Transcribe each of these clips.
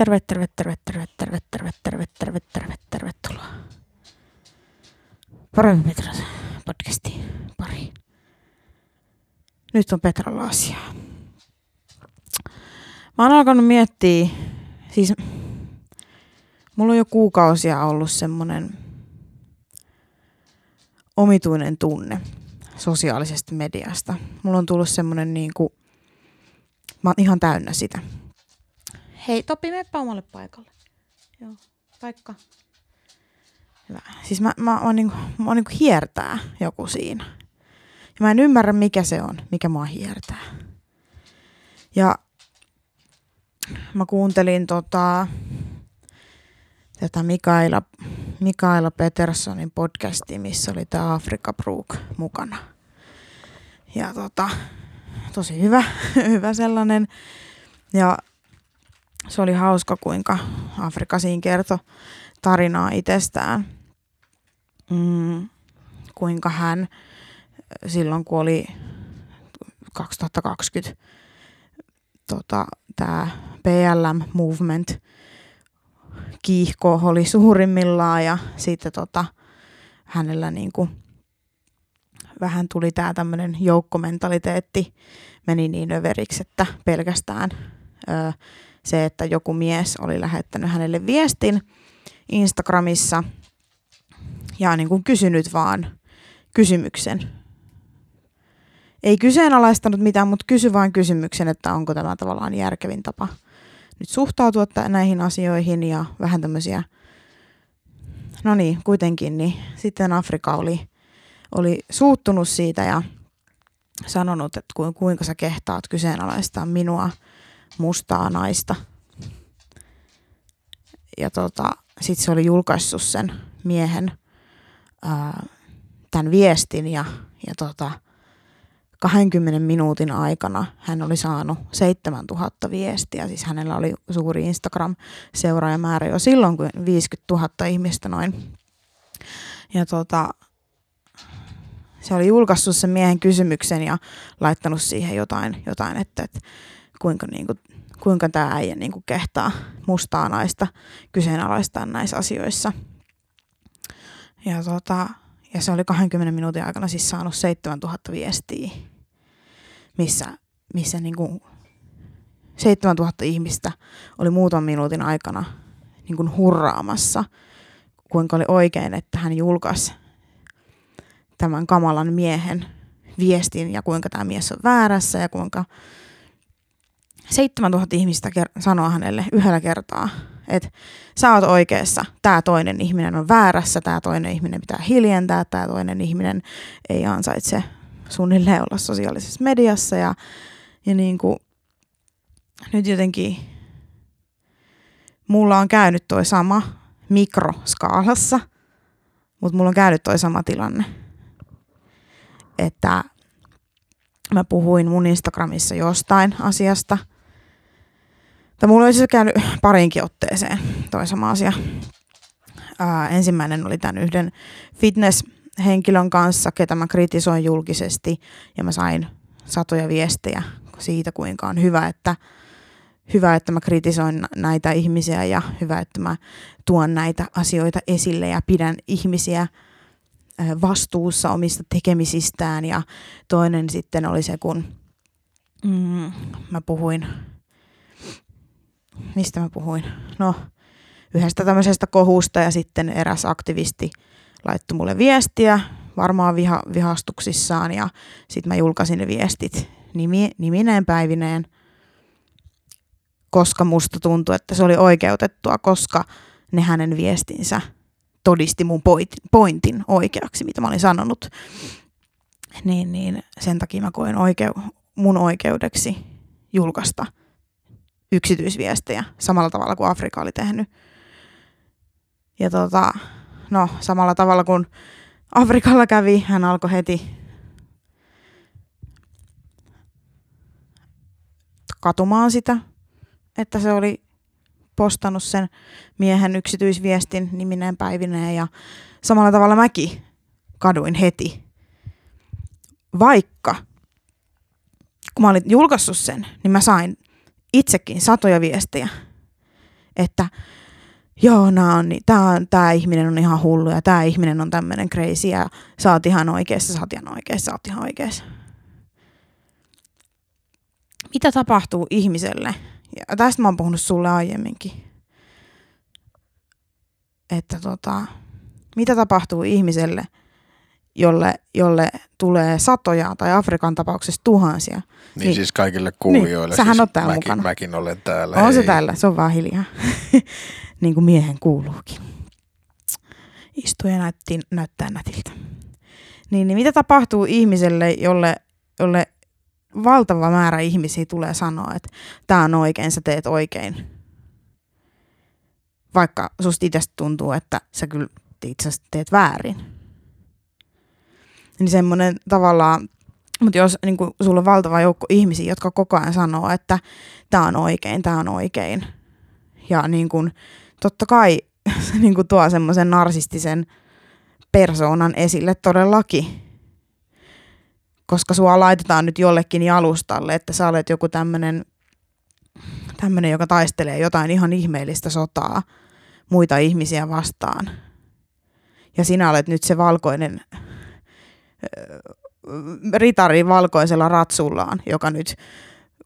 terve, terve, terve, terve, terve, terve, terve, terve, terve, tervetuloa. Paremmin Petras podcasti pari. Nyt on Petralla asiaa. Mä oon alkanut miettiä, siis mulla on jo kuukausia ollut semmonen omituinen tunne sosiaalisesta mediasta. Mulla on tullut semmonen niinku, mä oon ihan täynnä sitä. Hei Topi, meppä omalle paikalle. Joo, paikka. Hyvä. Siis mä, mä, mä, niinku, mä niinku hiertää joku siinä. Ja mä en ymmärrä mikä se on, mikä mua hiertää. Ja mä kuuntelin tota, tätä Mikaela, Mikaela Petersonin podcastia, missä oli tämä Afrika Brook mukana. Ja tota, tosi hyvä, hyvä sellainen. Ja se oli hauska, kuinka Afrika siinä kertoi tarinaa itsestään. Mm, kuinka hän silloin, kun oli 2020 tota, tämä PLM Movement kiihko oli suurimmillaan ja sitten tota, hänellä niinku vähän tuli tämä tämmöinen joukkomentaliteetti meni niin överiksi, että pelkästään ö, se, että joku mies oli lähettänyt hänelle viestin Instagramissa ja niin kuin kysynyt vaan kysymyksen. Ei kyseenalaistanut mitään, mutta kysy vain kysymyksen, että onko tämä tavallaan järkevin tapa nyt suhtautua näihin asioihin ja vähän tämmöisiä, no niin, kuitenkin, niin sitten Afrika oli, oli suuttunut siitä ja sanonut, että kuinka sä kehtaat kyseenalaistaa minua – mustaa naista. Ja tota, sitten se oli julkaissut sen miehen ää, tämän viestin ja, ja tota, 20 minuutin aikana hän oli saanut 7000 viestiä. Siis hänellä oli suuri Instagram-seuraajamäärä jo silloin, kun 50 000 ihmistä noin. Ja tota, se oli julkaissut sen miehen kysymyksen ja laittanut siihen jotain, jotain että, että kuinka, niin kuin, kuinka tämä äijä niin kuin kehtaa mustaa naista kyseenalaistaa näissä asioissa. Ja, tota, ja se oli 20 minuutin aikana siis saanut 7000 viestiä, missä, missä niin kuin 7000 ihmistä oli muutaman minuutin aikana niin kuin hurraamassa, kuinka oli oikein, että hän julkaisi tämän kamalan miehen viestin ja kuinka tämä mies on väärässä ja kuinka 7000 ihmistä ker- sanoo hänelle yhdellä kertaa, että sä oot oikeassa, tämä toinen ihminen on väärässä, tämä toinen ihminen pitää hiljentää, tämä toinen ihminen ei ansaitse suunnilleen olla sosiaalisessa mediassa ja, ja niin kuin, nyt jotenkin mulla on käynyt toi sama mikroskaalassa, mutta mulla on käynyt toi sama tilanne, että mä puhuin mun Instagramissa jostain asiasta – tai mulla olisi käynyt parinkin otteeseen toi sama asia. Ää, ensimmäinen oli tämän yhden fitness-henkilön kanssa, ketä mä kritisoin julkisesti, ja mä sain satoja viestejä siitä, kuinka on hyvä, että, hyvä, että mä kritisoin näitä ihmisiä ja hyvä, että mä tuon näitä asioita esille ja pidän ihmisiä vastuussa omista tekemisistään. Ja toinen sitten oli se, kun mm, mä puhuin mistä mä puhuin? No, yhdestä tämmöisestä kohusta ja sitten eräs aktivisti laittoi mulle viestiä, varmaan viha, vihastuksissaan ja sitten mä julkaisin ne viestit nimi, nimineen päivineen, koska musta tuntui, että se oli oikeutettua, koska ne hänen viestinsä todisti mun pointin oikeaksi, mitä mä olin sanonut. Niin, niin sen takia mä koin oikeu, mun oikeudeksi julkaista – yksityisviestejä samalla tavalla kuin Afrika oli tehnyt. Ja tota, no samalla tavalla kuin Afrikalla kävi, hän alkoi heti katumaan sitä, että se oli postannut sen miehen yksityisviestin nimineen päivineen ja samalla tavalla mäkin kaduin heti. Vaikka kun mä olin julkaissut sen, niin mä sain itsekin satoja viestejä, että joo, nää on, tää, tää ihminen on ihan hullu ja tää ihminen on tämmöinen crazy ja sä oot ihan oikeassa, sä oot ihan oikeassa, sä oot ihan oikeassa. Mitä tapahtuu ihmiselle? Ja tästä mä oon puhunut sulle aiemminkin. Että tota, mitä tapahtuu ihmiselle, jolle, jolle tulee satoja tai Afrikan tapauksessa tuhansia. Niin, niin siis kaikille kuulijoille. Niin, sähän siis täällä mäkin, mukana. Mäkin olen täällä. On hei. se täällä, se on vaan hiljaa. niin kuin miehen kuuluukin. Istuu ja näytti, näyttää nätiltä. Niin, niin mitä tapahtuu ihmiselle, jolle, jolle valtava määrä ihmisiä tulee sanoa, että tämä on oikein, sä teet oikein. Vaikka susta itsestä tuntuu, että sä kyllä itse asiassa teet väärin. Niin semmoinen tavallaan, mutta jos niin kuin, sulla on valtava joukko ihmisiä, jotka koko ajan sanoo, että tämä on oikein, tämä on oikein. Ja niin kuin, totta kai se niin kuin tuo semmoisen narsistisen persoonan esille todellakin. Koska sua laitetaan nyt jollekin jalustalle, että sä olet joku tämmöinen, tämmöinen joka taistelee jotain ihan ihmeellistä sotaa muita ihmisiä vastaan. Ja sinä olet nyt se valkoinen ritari valkoisella ratsullaan, joka nyt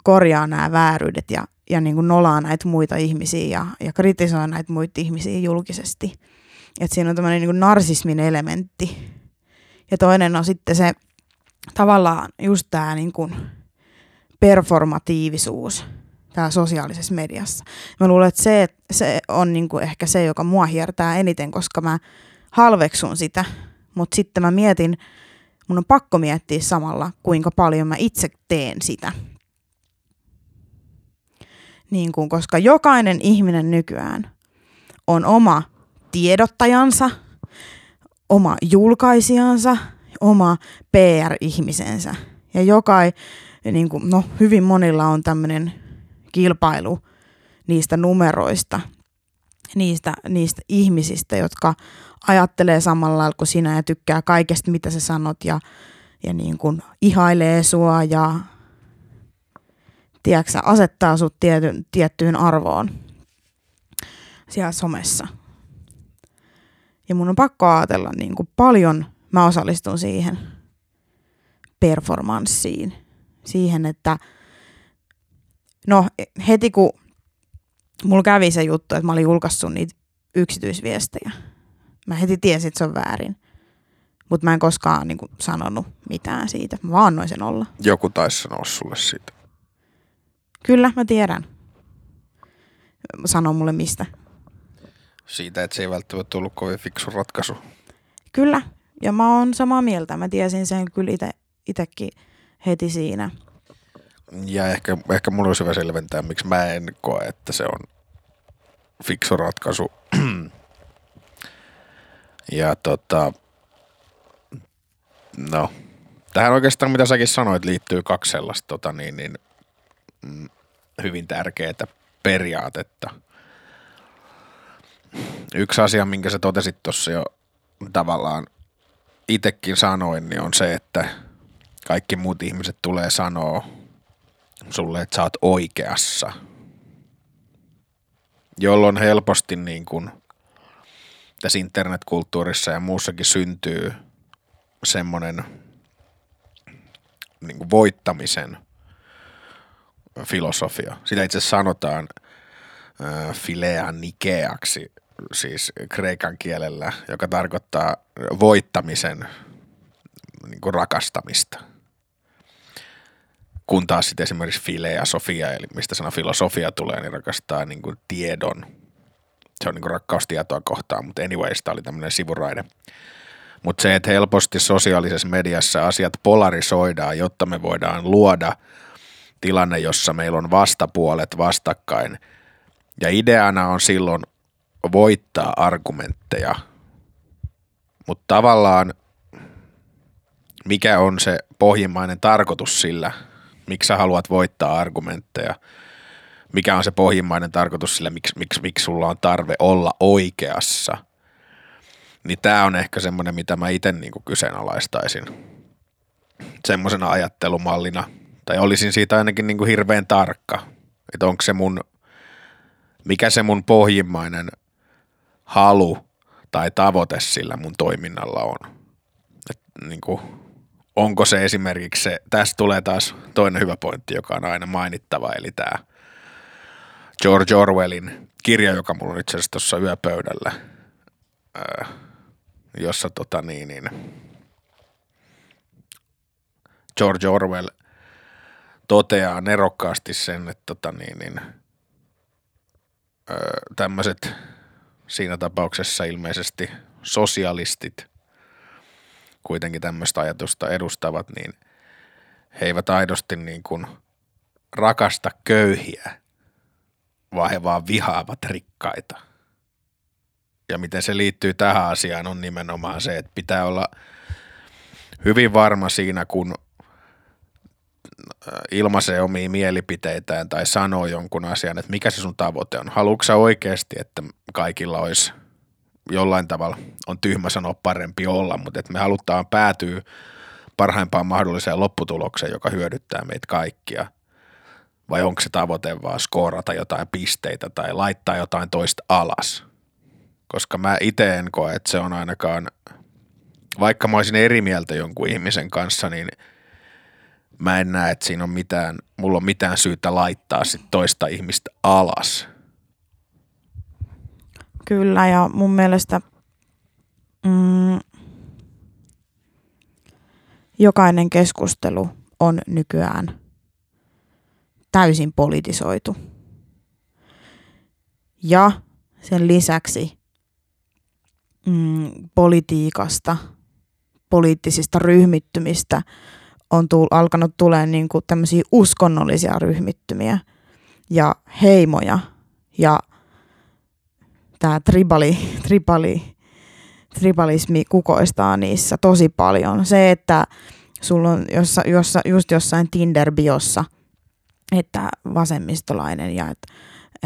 korjaa nämä vääryydet ja, ja niin kuin nolaa näitä muita ihmisiä ja, ja kritisoi näitä muita ihmisiä julkisesti. Et siinä on tämmöinen niin narsismin elementti. Ja toinen on sitten se tavallaan just tämä niin kuin performatiivisuus täällä sosiaalisessa mediassa. Mä luulen, että se, se on niin kuin ehkä se, joka mua hiertää eniten, koska mä halveksun sitä, mutta sitten mä mietin, mun on pakko miettiä samalla, kuinka paljon mä itse teen sitä. Niin kuin, koska jokainen ihminen nykyään on oma tiedottajansa, oma julkaisijansa, oma PR-ihmisensä. Ja jokai, niin kuin, no hyvin monilla on tämmöinen kilpailu niistä numeroista, niistä, niistä ihmisistä, jotka ajattelee samalla lailla kuin sinä ja tykkää kaikesta, mitä sä sanot ja, ja niin kuin ihailee sua ja tiedätkö, asettaa sut tiety, tiettyyn arvoon siellä somessa. Ja mun on pakko ajatella niin kuin paljon mä osallistun siihen performanssiin. Siihen, että no heti kun mulla kävi se juttu, että mä olin julkaissut niitä yksityisviestejä, mä heti tiesin, että se on väärin. Mutta mä en koskaan niin kuin, sanonut mitään siitä. Mä vaan annoin sen olla. Joku taisi sanoa sulle siitä. Kyllä, mä tiedän. Sano mulle mistä. Siitä, että se ei välttämättä tullut kovin fiksu ratkaisu. Kyllä, ja mä oon samaa mieltä. Mä tiesin sen kyllä ite, itekin heti siinä. Ja ehkä, ehkä mulla olisi hyvä selventää, miksi mä en koe, että se on fiksu ratkaisu. ja tota, no, tähän oikeastaan mitä säkin sanoit liittyy kaksi sellaista tota, niin, niin, mm, hyvin tärkeää periaatetta. Yksi asia, minkä sä totesit tuossa jo tavallaan itekin sanoin, niin on se, että kaikki muut ihmiset tulee sanoa sulle, että sä oot oikeassa. Jolloin helposti niin kuin tässä internetkulttuurissa ja muussakin syntyy semmoinen niin voittamisen filosofia. Sitä itse sanotaan äh, filea nikeaksi, siis kreikan kielellä, joka tarkoittaa voittamisen niin rakastamista. Kun taas sitten esimerkiksi filea sofia, eli mistä sana filosofia tulee, niin rakastaa niin kuin tiedon. Se on niin rakkaustietoa kohtaan, mutta anyways, tämä oli tämmöinen sivuraide. Mutta se, että helposti sosiaalisessa mediassa asiat polarisoidaan, jotta me voidaan luoda tilanne, jossa meillä on vastapuolet vastakkain. Ja ideana on silloin voittaa argumentteja. Mutta tavallaan mikä on se pohjimmainen tarkoitus sillä, miksi sä haluat voittaa argumentteja, mikä on se pohjimmainen tarkoitus sillä, miksi, miksi, miksi sulla on tarve olla oikeassa, niin tämä on ehkä semmoinen, mitä mä itse niinku kyseenalaistaisin semmoisena ajattelumallina, tai olisin siitä ainakin niinku hirveän tarkka, että onko se mun mikä se mun pohjimmainen halu tai tavoite sillä mun toiminnalla on. Et, niin kuin, onko se esimerkiksi se, tästä tulee taas toinen hyvä pointti, joka on aina mainittava, eli tämä George Orwellin kirja, joka mulla on itse asiassa tuossa yöpöydällä, jossa tota niin, niin, George Orwell toteaa nerokkaasti sen, että tota niin, niin, tämmöiset siinä tapauksessa ilmeisesti sosialistit kuitenkin tämmöistä ajatusta edustavat, niin he eivät aidosti niin kuin rakasta köyhiä, vaan vihaavat rikkaita. Ja miten se liittyy tähän asiaan on nimenomaan se, että pitää olla hyvin varma siinä, kun ilmaisee omia mielipiteitään tai sanoo jonkun asian, että mikä se sun tavoite on. Haluatko oikeasti, että kaikilla olisi jollain tavalla, on tyhmä sanoa parempi olla, mutta että me halutaan päätyä parhaimpaan mahdolliseen lopputulokseen, joka hyödyttää meitä kaikkia. Vai onko se tavoite vaan skoorata jotain pisteitä tai laittaa jotain toista alas? Koska mä itse en koe, että se on ainakaan, vaikka mä olisin eri mieltä jonkun ihmisen kanssa, niin – mä en näe, että siinä on mitään, mulla on mitään syytä laittaa sit toista ihmistä alas. Kyllä, ja mun mielestä mm, jokainen keskustelu on nykyään täysin politisoitu. Ja sen lisäksi mm, politiikasta, poliittisista ryhmittymistä – on tull, alkanut tulee niin kuin tämmöisiä uskonnollisia ryhmittymiä ja heimoja ja tämä tribali, tribali, tribalismi kukoistaa niissä tosi paljon. Se, että sulla on jossa, jossa, just jossain Tinder-biossa, että vasemmistolainen ja että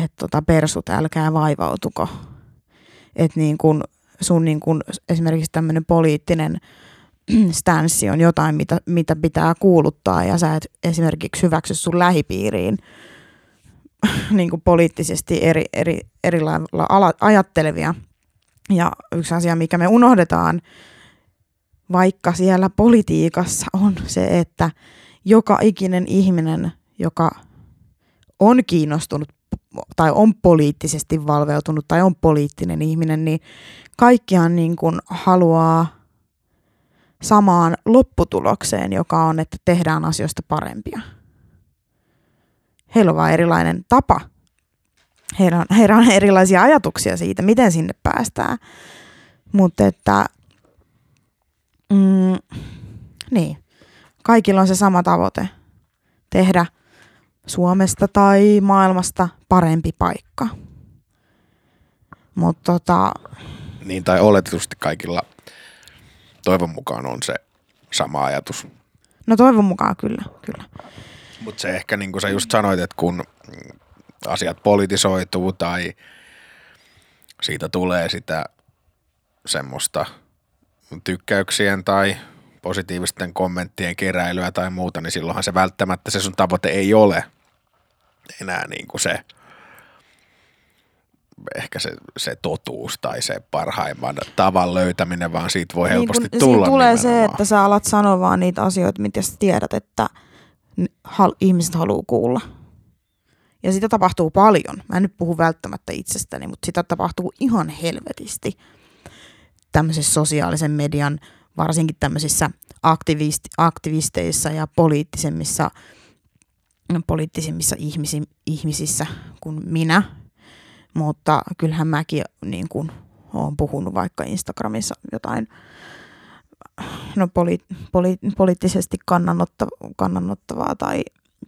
et tota persut älkää vaivautuko. Että niin kun sun niin kun esimerkiksi tämmöinen poliittinen stanssi on jotain, mitä, mitä pitää kuuluttaa ja sä et esimerkiksi hyväksy sun lähipiiriin niin kuin poliittisesti eri, eri, eri lailla ajattelevia. Ja yksi asia, mikä me unohdetaan, vaikka siellä politiikassa on se, että joka ikinen ihminen, joka on kiinnostunut tai on poliittisesti valveutunut tai on poliittinen ihminen, niin kaikkiaan niin kuin haluaa samaan lopputulokseen, joka on, että tehdään asioista parempia. Heillä on vain erilainen tapa. Heillä on, heillä on erilaisia ajatuksia siitä, miten sinne päästään. Mutta että, mm, niin, kaikilla on se sama tavoite. Tehdä Suomesta tai maailmasta parempi paikka. Mutta tota... Niin, tai oletetusti kaikilla toivon mukaan on se sama ajatus. No toivon mukaan kyllä, kyllä. Mutta se ehkä niin kuin sä just sanoit, että kun asiat politisoituu tai siitä tulee sitä semmoista tykkäyksien tai positiivisten kommenttien keräilyä tai muuta, niin silloinhan se välttämättä se sun tavoite ei ole enää niin kuin se – ehkä se, se totuus tai se parhaimman tavan löytäminen, vaan siitä voi niin helposti kun, tulla tulee nimenomaan. se, että sä alat sanoa vaan niitä asioita, mitä sä tiedät, että hal, ihmiset haluaa kuulla. Ja sitä tapahtuu paljon. Mä en nyt puhu välttämättä itsestäni, mutta sitä tapahtuu ihan helvetisti tämmöisessä sosiaalisen median, varsinkin tämmöisissä aktivisteissa ja poliittisemmissa, poliittisemmissa ihmisi, ihmisissä kuin minä, mutta kyllähän mäkin niin kuin, olen puhunut vaikka Instagramissa jotain no, poli, poli, poliittisesti kannanottavaa tai,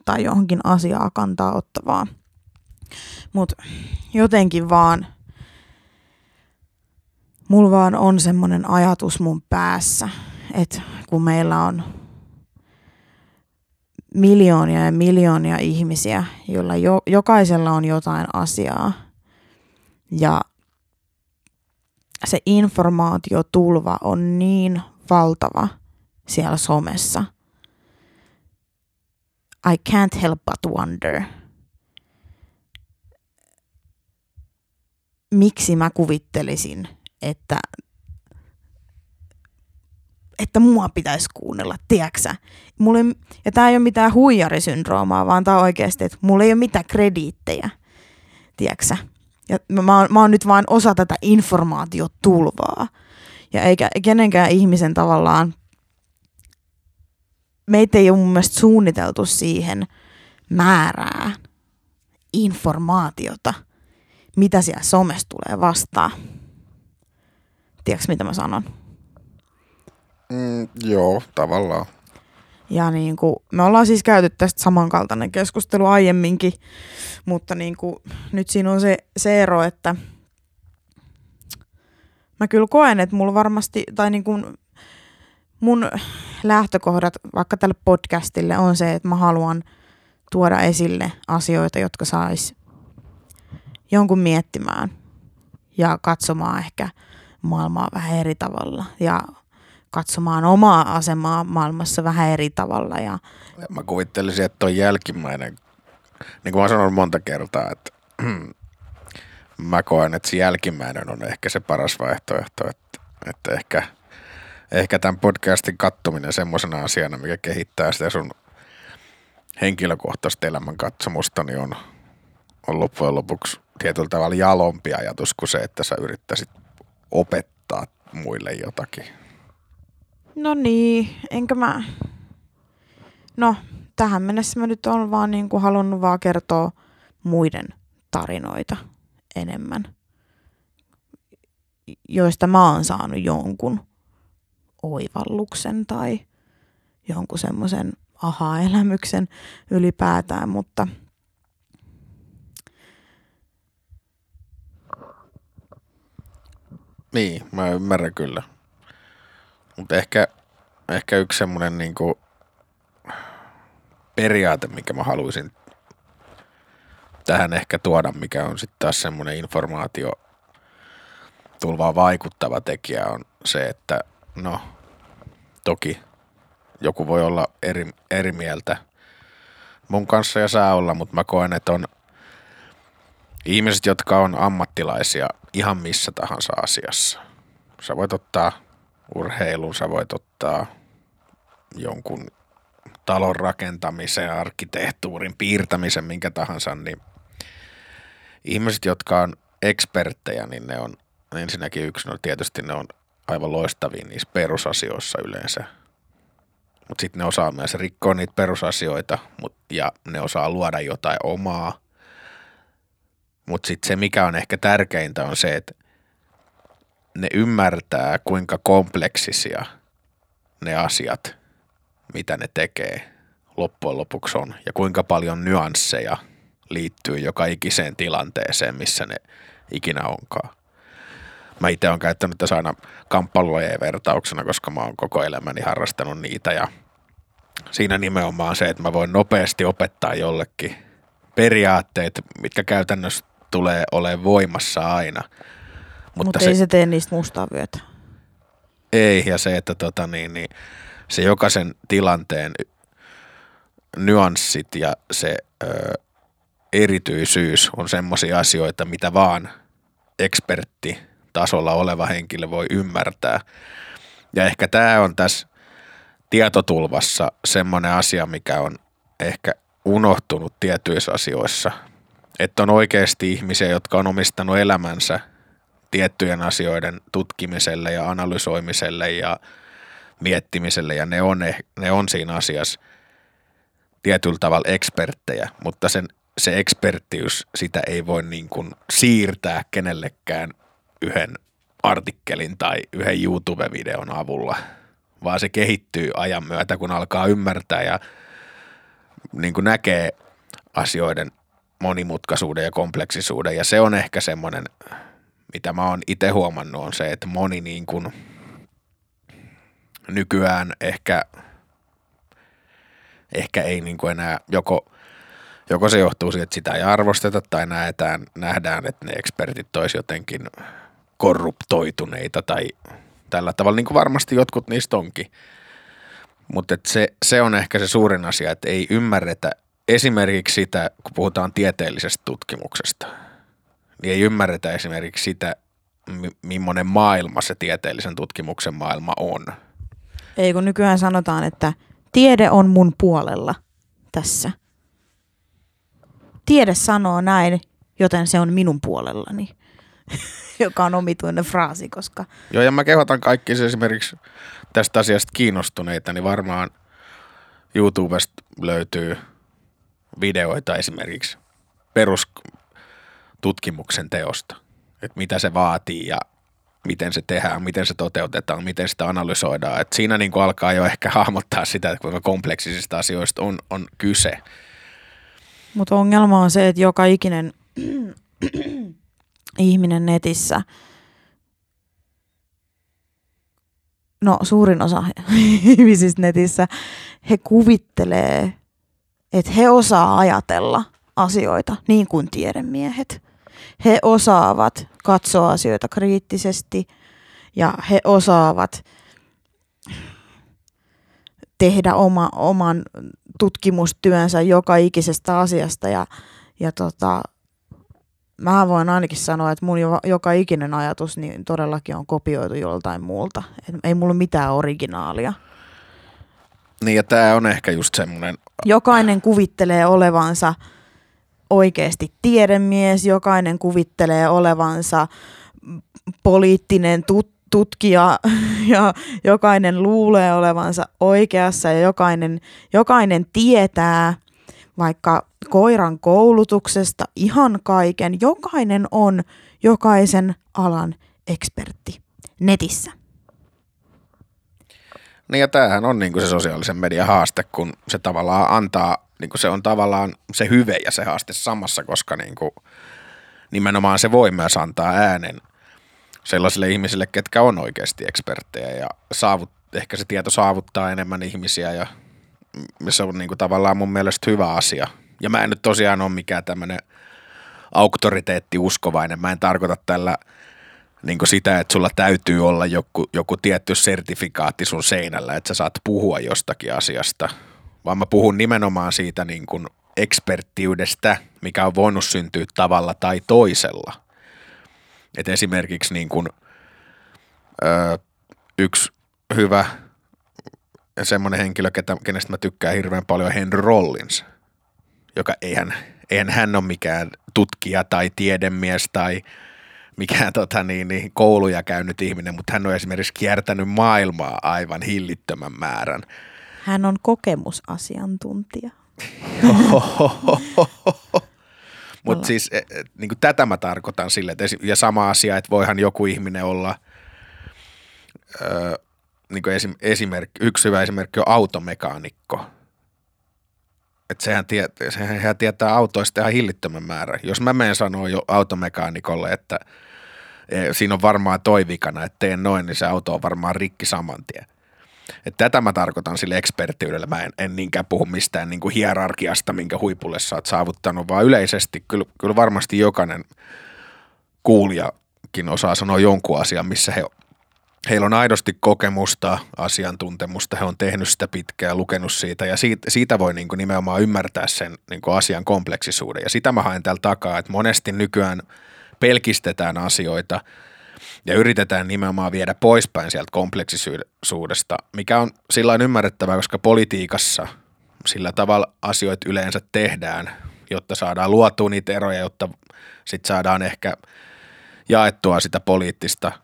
tai johonkin asiaa kantaa ottavaa. Mutta jotenkin vaan, mulla vaan on semmoinen ajatus mun päässä, että kun meillä on miljoonia ja miljoonia ihmisiä, joilla jo, jokaisella on jotain asiaa – ja se informaatiotulva on niin valtava siellä somessa. I can't help but wonder, miksi mä kuvittelisin, että, että mua pitäisi kuunnella, tiedäksä? Mulla ei, ja tää ei ole mitään huijarisyndroomaa, vaan tää on oikeasti, että mulla ei ole mitään krediittejä, tiedäksä? Ja mä, oon, mä oon nyt vaan osa tätä informaatiotulvaa. Ja eikä kenenkään ihmisen tavallaan, meitä ei ole mun mielestä suunniteltu siihen määrää informaatiota, mitä siellä somessa tulee vastaan. Tiedätkö, mitä mä sanon? Mm, joo, tavallaan. Ja niin kuin, me ollaan siis käyty tästä samankaltainen keskustelu aiemminkin, mutta niin kuin, nyt siinä on se, se ero, että mä kyllä koen, että mulla varmasti, tai niin kuin mun lähtökohdat vaikka tälle podcastille on se, että mä haluan tuoda esille asioita, jotka sais jonkun miettimään ja katsomaan ehkä maailmaa vähän eri tavalla ja katsomaan omaa asemaa maailmassa vähän eri tavalla. Ja... Mä kuvittelisin, että toi jälkimmäinen, niin kuin mä oon sanonut monta kertaa, että mä koen, että se jälkimmäinen on ehkä se paras vaihtoehto, että, että ehkä, ehkä tämän podcastin kattominen semmoisena asiana, mikä kehittää sitä sun henkilökohtaista elämän katsomusta, niin on, on loppujen lopuksi tietyllä tavalla jalompi ajatus kuin se, että sä yrittäisit opettaa muille jotakin. No niin, enkä mä... No, tähän mennessä mä nyt on vaan niin kuin halunnut vaan kertoa muiden tarinoita enemmän, joista mä oon saanut jonkun oivalluksen tai jonkun semmoisen aha-elämyksen ylipäätään, mutta Niin, mä ymmärrän kyllä. Mutta ehkä, ehkä yksi semmoinen niinku periaate, mikä mä haluaisin tähän ehkä tuoda, mikä on sitten taas semmoinen informaatio tulvaa vaikuttava tekijä on se, että no toki joku voi olla eri, eri mieltä mun kanssa ja saa olla, mutta mä koen, että on ihmiset, jotka on ammattilaisia ihan missä tahansa asiassa. Sä voit ottaa urheilun, sä voit ottaa jonkun talon rakentamisen, arkkitehtuurin, piirtämisen, minkä tahansa, niin ihmiset, jotka on eksperttejä, niin ne on ensinnäkin yksi, no tietysti ne on aivan loistavia niissä perusasioissa yleensä. Mutta sitten ne osaa myös rikkoa niitä perusasioita mut, ja ne osaa luoda jotain omaa. Mutta sitten se, mikä on ehkä tärkeintä, on se, että ne ymmärtää, kuinka kompleksisia ne asiat, mitä ne tekee, loppujen lopuksi on. Ja kuinka paljon nyansseja liittyy joka ikiseen tilanteeseen, missä ne ikinä onkaan. Mä itse olen käyttänyt tässä aina kamppailujen vertauksena, koska mä oon koko elämäni harrastanut niitä ja siinä nimenomaan se, että mä voin nopeasti opettaa jollekin periaatteet, mitkä käytännössä tulee olemaan voimassa aina. Mutta Mut ei se tee niistä mustaa vyötä. Ei, ja se, että tota niin, niin, se jokaisen tilanteen nyanssit ja se ö, erityisyys on semmoisia asioita, mitä vaan ekspertti tasolla oleva henkilö voi ymmärtää. Ja ehkä tämä on tässä tietotulvassa semmoinen asia, mikä on ehkä unohtunut tietyissä asioissa. Että on oikeasti ihmisiä, jotka on omistanut elämänsä tiettyjen asioiden tutkimiselle ja analysoimiselle ja miettimiselle ja ne on, ne on siinä asiassa tietyllä tavalla eksperttejä, mutta sen, se eksperttiys, sitä ei voi niin kuin siirtää kenellekään yhden artikkelin tai yhden YouTube-videon avulla, vaan se kehittyy ajan myötä, kun alkaa ymmärtää ja niin kuin näkee asioiden monimutkaisuuden ja kompleksisuuden. Ja se on ehkä semmoinen, mitä mä oon itse huomannut, on se, että moni niin kuin nykyään ehkä, ehkä ei niin kuin enää joko – joko se johtuu siitä, että sitä ei arvosteta tai nähdään, nähdään että ne ekspertit olisi jotenkin korruptoituneita tai tällä tavalla, niin kuin varmasti jotkut niistä onkin. Mutta se, se on ehkä se suurin asia, että ei ymmärretä esimerkiksi sitä, kun puhutaan tieteellisestä tutkimuksesta, niin ei ymmärretä esimerkiksi sitä, mi- millainen maailma se tieteellisen tutkimuksen maailma on. Ei kun nykyään sanotaan, että tiede on mun puolella tässä. Tiede sanoo näin, joten se on minun puolellani. Joka on omituinen fraasi, koska... Joo, ja mä kehotan kaikki esimerkiksi tästä asiasta kiinnostuneita, niin varmaan YouTubesta löytyy videoita esimerkiksi perustutkimuksen teosta. Että mitä se vaatii ja miten se tehdään, miten se toteutetaan, miten sitä analysoidaan. Et siinä niin kuin alkaa jo ehkä hahmottaa sitä, että kuinka kompleksisista asioista on, on kyse. Mutta ongelma on se, että joka ikinen ihminen netissä, no suurin osa ihmisistä netissä, he kuvittelee, että he osaa ajatella asioita niin kuin tiedemiehet. He osaavat katsoa asioita kriittisesti ja he osaavat tehdä oma, oman tutkimustyönsä joka ikisestä asiasta ja, ja tota, mä voin ainakin sanoa, että mun joka ikinen ajatus niin todellakin on kopioitu joltain muulta. Et ei mulla mitään originaalia. Niin ja tämä on ehkä just semmoinen... Jokainen kuvittelee olevansa oikeasti tiedemies, jokainen kuvittelee olevansa poliittinen tut- tutkija ja jokainen luulee olevansa oikeassa ja jokainen, jokainen tietää vaikka koiran koulutuksesta ihan kaiken. Jokainen on jokaisen alan ekspertti netissä. Niin ja tämähän on niin kuin se sosiaalisen median haaste, kun se tavallaan antaa, niin kuin se on tavallaan se hyve ja se haaste samassa, koska niin kuin nimenomaan se voi myös antaa äänen sellaisille ihmisille, ketkä on oikeasti eksperttejä ja saavut, ehkä se tieto saavuttaa enemmän ihmisiä ja se on niin kuin tavallaan mun mielestä hyvä asia. Ja mä en nyt tosiaan ole mikään tämmöinen auktoriteetti uskovainen. Mä en tarkoita tällä niin sitä, että sulla täytyy olla joku, joku tietty sertifikaatti sun seinällä, että sä saat puhua jostakin asiasta. Vaan mä puhun nimenomaan siitä niin kuin eksperttiydestä, mikä on voinut syntyä tavalla tai toisella. Et esimerkiksi niin kuin, ö, yksi hyvä semmoinen henkilö, ketä, kenestä mä tykkään hirveän paljon, Henry Rollins, joka eihän, eihän hän ole mikään tutkija tai tiedemies tai mikään tota, niin, niin, kouluja käynyt ihminen, mutta hän on esimerkiksi kiertänyt maailmaa aivan hillittömän määrän. Hän on kokemusasiantuntija. mutta siis et, et, niin tätä mä tarkoitan sille, että ja sama asia, että voihan joku ihminen olla, ö, niin kuin esim, esimerkki, yksi hyvä esimerkki on automekaanikko. Että sehän, tie, sehän tietää autoista ihan hillittömän määrä. Jos mä menen sanoa jo automekaanikolle, että e, siinä on varmaan toivikana, että teen noin, niin se auto on varmaan rikki saman tien. Et tätä mä tarkoitan sille eksperttiydellä. Mä en, en niinkään puhu mistään niin kuin hierarkiasta, minkä huipulle sä oot saavuttanut, vaan yleisesti kyllä, kyllä varmasti jokainen kuulijakin osaa sanoa jonkun asian, missä he heillä on aidosti kokemusta, asiantuntemusta, he on tehnyt sitä pitkään, lukenut siitä ja siitä, siitä voi niin kuin nimenomaan ymmärtää sen niin kuin asian kompleksisuuden. Ja sitä mä haen täällä takaa, että monesti nykyään pelkistetään asioita ja yritetään nimenomaan viedä poispäin sieltä kompleksisuudesta, mikä on sillä ymmärrettävää, koska politiikassa sillä tavalla asioita yleensä tehdään, jotta saadaan luotua niitä eroja, jotta sitten saadaan ehkä jaettua sitä poliittista –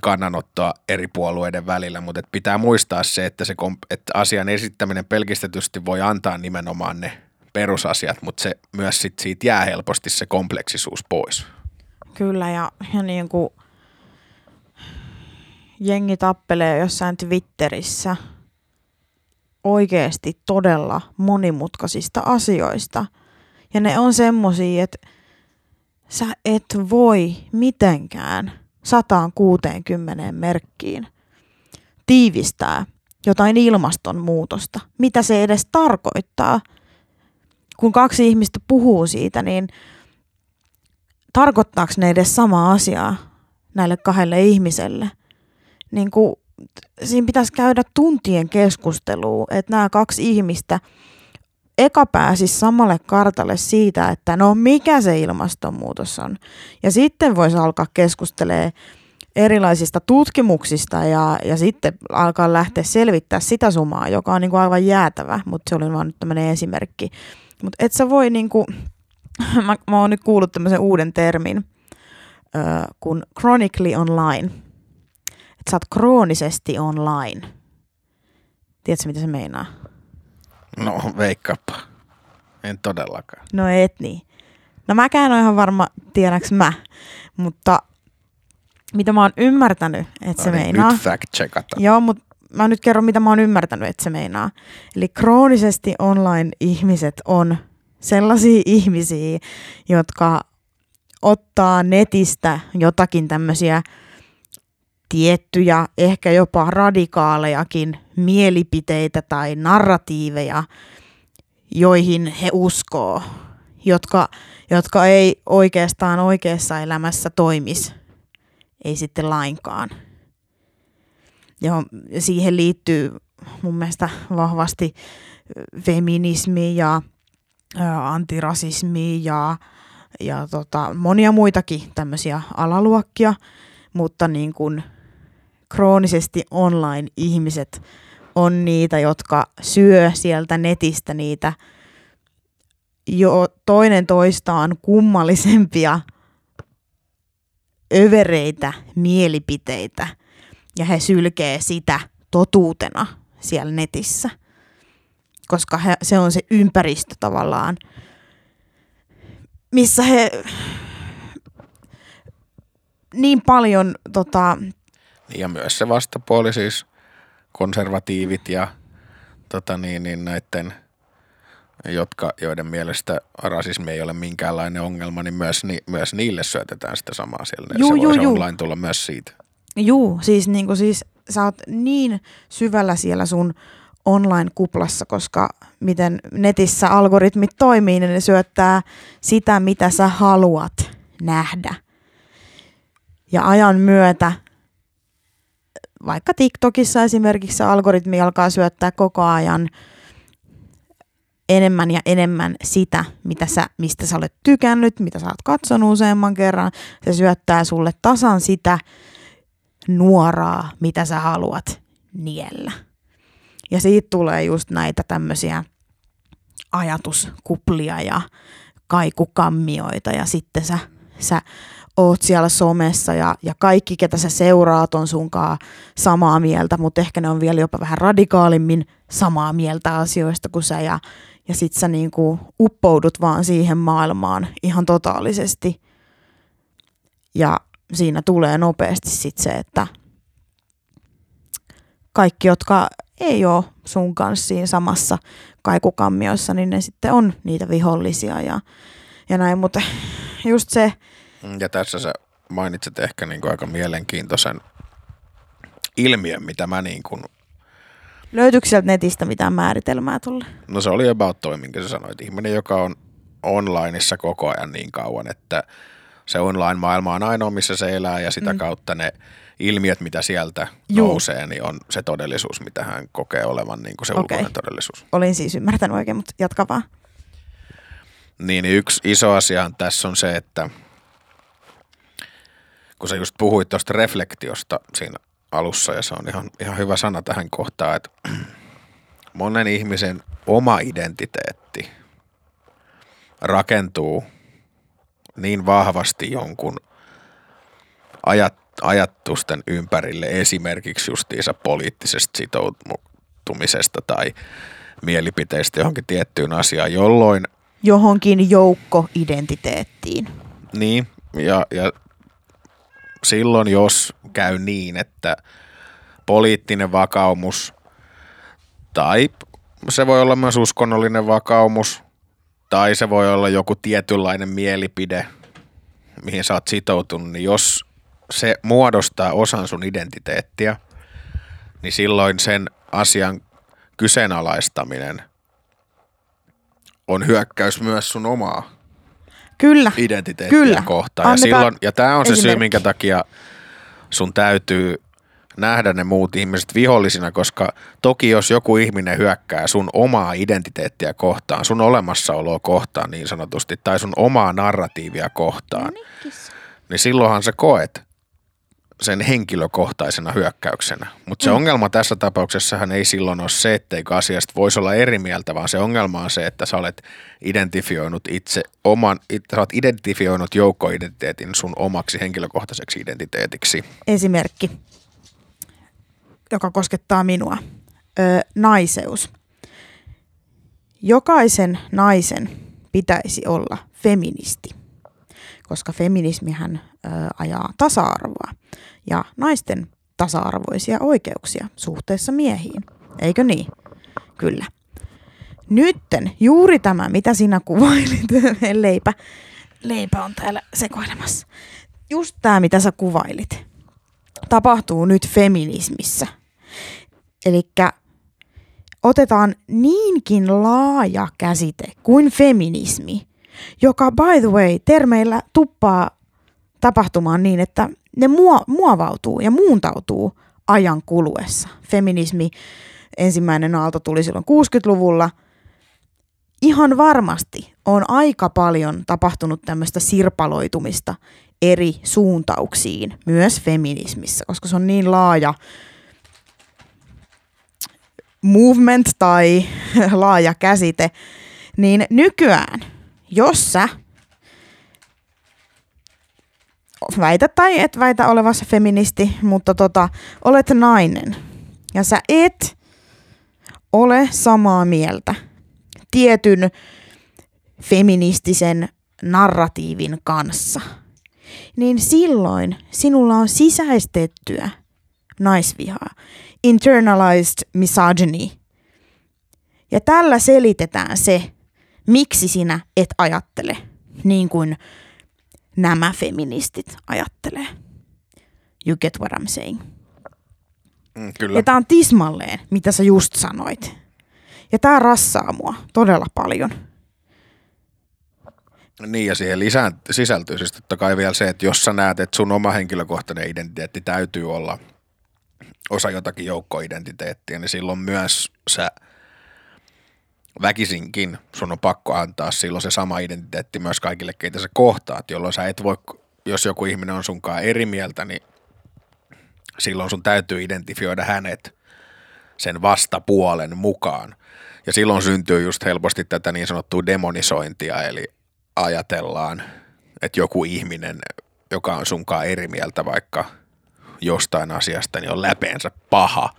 kannanottoa eri puolueiden välillä, mutta pitää muistaa se, että, se, että asian esittäminen pelkistetysti voi antaa nimenomaan ne perusasiat, mutta se myös sit siitä jää helposti se kompleksisuus pois. Kyllä ja, ja niin kuin jengi tappelee jossain Twitterissä oikeasti todella monimutkaisista asioista. Ja ne on semmosia, että sä et voi mitenkään – 160 merkkiin tiivistää jotain ilmastonmuutosta. Mitä se edes tarkoittaa? Kun kaksi ihmistä puhuu siitä, niin tarkoittaako ne edes sama asiaa näille kahdelle ihmiselle? Niin kuin, siinä pitäisi käydä tuntien keskustelua, että nämä kaksi ihmistä eka pääsisi samalle kartalle siitä, että no mikä se ilmastonmuutos on. Ja sitten voisi alkaa keskustelemaan erilaisista tutkimuksista ja, ja sitten alkaa lähteä selvittää sitä sumaa, joka on niin kuin aivan jäätävä, mutta se oli vaan nyt tämmöinen esimerkki. Mutta et sä voi niin kuin, mä, mä oon nyt kuullut tämmöisen uuden termin, ö, kuin chronically online. Että sä oot kroonisesti online. Tiedätkö, mitä se meinaa? No, veikkaappa. En todellakaan. No et niin. No mäkään on ihan varma, tiedäks mä, mutta mitä mä oon ymmärtänyt, että se No niin, meinaa. Nyt fact checkata. Joo, mutta mä nyt kerron, mitä mä oon ymmärtänyt, että se meinaa. Eli kroonisesti online-ihmiset on sellaisia ihmisiä, jotka ottaa netistä jotakin tämmöisiä tiettyjä, ehkä jopa radikaalejakin mielipiteitä tai narratiiveja, joihin he uskoo, jotka, jotka ei oikeastaan oikeassa elämässä toimisi, ei sitten lainkaan. Ja siihen liittyy mun mielestä vahvasti feminismi ja antirasismi ja, ja tota, monia muitakin tämmöisiä alaluokkia, mutta niin kuin kroonisesti online-ihmiset on niitä, jotka syö sieltä netistä niitä jo toinen toistaan kummallisempia övereitä mielipiteitä. Ja he sylkee sitä totuutena siellä netissä, koska he, se on se ympäristö tavallaan, missä he niin paljon tota, Ja myös se vastapuoli siis konservatiivit ja tota niin, niin näiden, jotka, joiden mielestä rasismi ei ole minkäänlainen ongelma, niin myös, ni, myös niille syötetään sitä samaa siellä. Juu, se juu, voi juu. online tulla myös siitä. Juu, siis, niin kuin siis sä oot niin syvällä siellä sun online-kuplassa, koska miten netissä algoritmit toimii, niin ne syöttää sitä, mitä sä haluat nähdä. Ja ajan myötä, vaikka TikTokissa esimerkiksi algoritmi alkaa syöttää koko ajan enemmän ja enemmän sitä, mitä sä, mistä sä olet tykännyt, mitä sä oot katsonut useamman kerran. Se syöttää sulle tasan sitä, nuoraa, mitä sä haluat niellä. Ja siitä tulee just näitä tämmöisiä ajatuskuplia ja kaikukammioita ja sitten sä, sä oot siellä somessa ja, ja kaikki, ketä sä seuraat, on sunkaan samaa mieltä, mutta ehkä ne on vielä jopa vähän radikaalimmin samaa mieltä asioista kuin sä ja, ja sit sä niinku uppoudut vaan siihen maailmaan ihan totaalisesti. Ja siinä tulee nopeasti sit se, että kaikki, jotka ei ole sun kanssa siinä samassa kaikukammiossa, niin ne sitten on niitä vihollisia ja, ja näin, mutta just se, Ja tässä sä mainitset ehkä niin kuin aika mielenkiintoisen ilmiön, mitä mä niin kuin, löytyykö sieltä netistä mitään määritelmää tulle? no se oli about toi, minkä sä sanoit. Ihminen, joka on onlineissa koko ajan niin kauan, että se online-maailma on ainoa, missä se elää ja sitä mm. kautta ne ilmiöt, mitä sieltä Juu. nousee, niin on se todellisuus, mitä hän kokee olevan niin kuin se Okei. ulkoinen todellisuus. Olin siis ymmärtänyt oikein, mutta jatka vaan. Niin, yksi iso asiahan tässä on se, että kun sä just puhuit tuosta reflektiosta siinä alussa, ja se on ihan, ihan hyvä sana tähän kohtaan, että monen ihmisen oma identiteetti rakentuu niin vahvasti jonkun ajat, ajatusten ympärille, esimerkiksi justiinsa poliittisesta sitoutumisesta tai mielipiteistä johonkin tiettyyn asiaan, jolloin Johonkin joukkoidentiteettiin. Niin, ja, ja silloin jos käy niin, että poliittinen vakaumus tai se voi olla myös uskonnollinen vakaumus tai se voi olla joku tietynlainen mielipide, mihin sä oot sitoutunut, niin jos se muodostaa osan sun identiteettiä, niin silloin sen asian kyseenalaistaminen on hyökkäys myös sun omaa Kyllä. identiteettiä Kyllä. kohtaan. Ja, Annetaan silloin, ja tämä on se syy, minkä takia sun täytyy nähdä ne muut ihmiset vihollisina, koska toki jos joku ihminen hyökkää sun omaa identiteettiä kohtaan, sun olemassaoloa kohtaan niin sanotusti, tai sun omaa narratiivia kohtaan, niin silloinhan sä koet sen henkilökohtaisena hyökkäyksenä. Mutta se mm. ongelma tässä tapauksessahan ei silloin ole se, etteikö asiasta voisi olla eri mieltä, vaan se ongelma on se, että sä olet identifioinut itse oman, sä olet identifioinut joukkoidentiteetin sun omaksi henkilökohtaiseksi identiteetiksi. Esimerkki, joka koskettaa minua. Ö, naiseus. Jokaisen naisen pitäisi olla feministi, koska feminismihän ö, ajaa tasa-arvoa ja naisten tasa-arvoisia oikeuksia suhteessa miehiin. Eikö niin? Kyllä. Nytten juuri tämä, mitä sinä kuvailit, leipä, leipä on täällä sekoilemassa. Just tämä, mitä sä kuvailit, tapahtuu nyt feminismissä. Eli otetaan niinkin laaja käsite kuin feminismi, joka by the way termeillä tuppaa tapahtumaan niin, että ne muovautuu ja muuntautuu ajan kuluessa. Feminismi, ensimmäinen aalto tuli silloin 60-luvulla. Ihan varmasti on aika paljon tapahtunut tämmöistä sirpaloitumista eri suuntauksiin, myös feminismissä, koska se on niin laaja movement tai laaja käsite, niin nykyään, jos sä väitä tai et väitä olevassa feministi, mutta tota, olet nainen ja sä et ole samaa mieltä tietyn feministisen narratiivin kanssa, niin silloin sinulla on sisäistettyä naisvihaa, internalized misogyny. Ja tällä selitetään se, miksi sinä et ajattele niin kuin nämä feministit ajattelee. You get what I'm saying. Mm, kyllä. Ja tämä on tismalleen, mitä sä just sanoit. Ja tämä rassaa mua todella paljon. Niin ja siihen lisään, sisältyy siis totta kai vielä se, että jos sä näet, että sun oma henkilökohtainen identiteetti täytyy olla osa jotakin joukkoidentiteettiä, niin silloin myös sä – väkisinkin sun on pakko antaa silloin se sama identiteetti myös kaikille, keitä sä kohtaat, jolloin sä et voi, jos joku ihminen on sunkaan eri mieltä, niin silloin sun täytyy identifioida hänet sen vastapuolen mukaan. Ja silloin syntyy just helposti tätä niin sanottua demonisointia, eli ajatellaan, että joku ihminen, joka on sunkaan eri mieltä vaikka jostain asiasta, niin on läpeensä paha.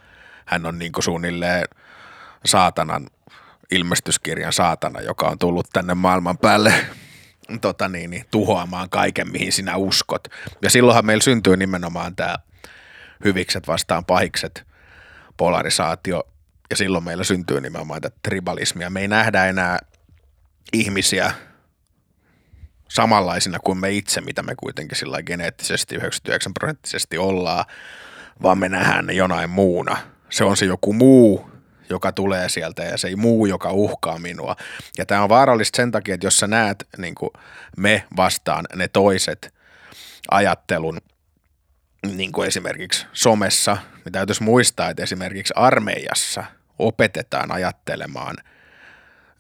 Hän on niin kuin suunnilleen saatanan ilmestyskirjan saatana, joka on tullut tänne maailman päälle tota niin, niin, tuhoamaan kaiken, mihin sinä uskot. Ja silloinhan meillä syntyy nimenomaan tämä hyvikset vastaan pahikset polarisaatio, ja silloin meillä syntyy nimenomaan tätä tribalismia. Me ei nähdä enää ihmisiä samanlaisina kuin me itse, mitä me kuitenkin sillä geneettisesti 99 prosenttisesti ollaan, vaan me nähdään ne jonain muuna. Se on se joku muu, joka tulee sieltä ja se ei muu, joka uhkaa minua. Ja tämä on vaarallista sen takia, että jos sä näet niin kuin me vastaan ne toiset ajattelun, niin kuin esimerkiksi somessa, niin täytyisi muistaa, että esimerkiksi armeijassa opetetaan ajattelemaan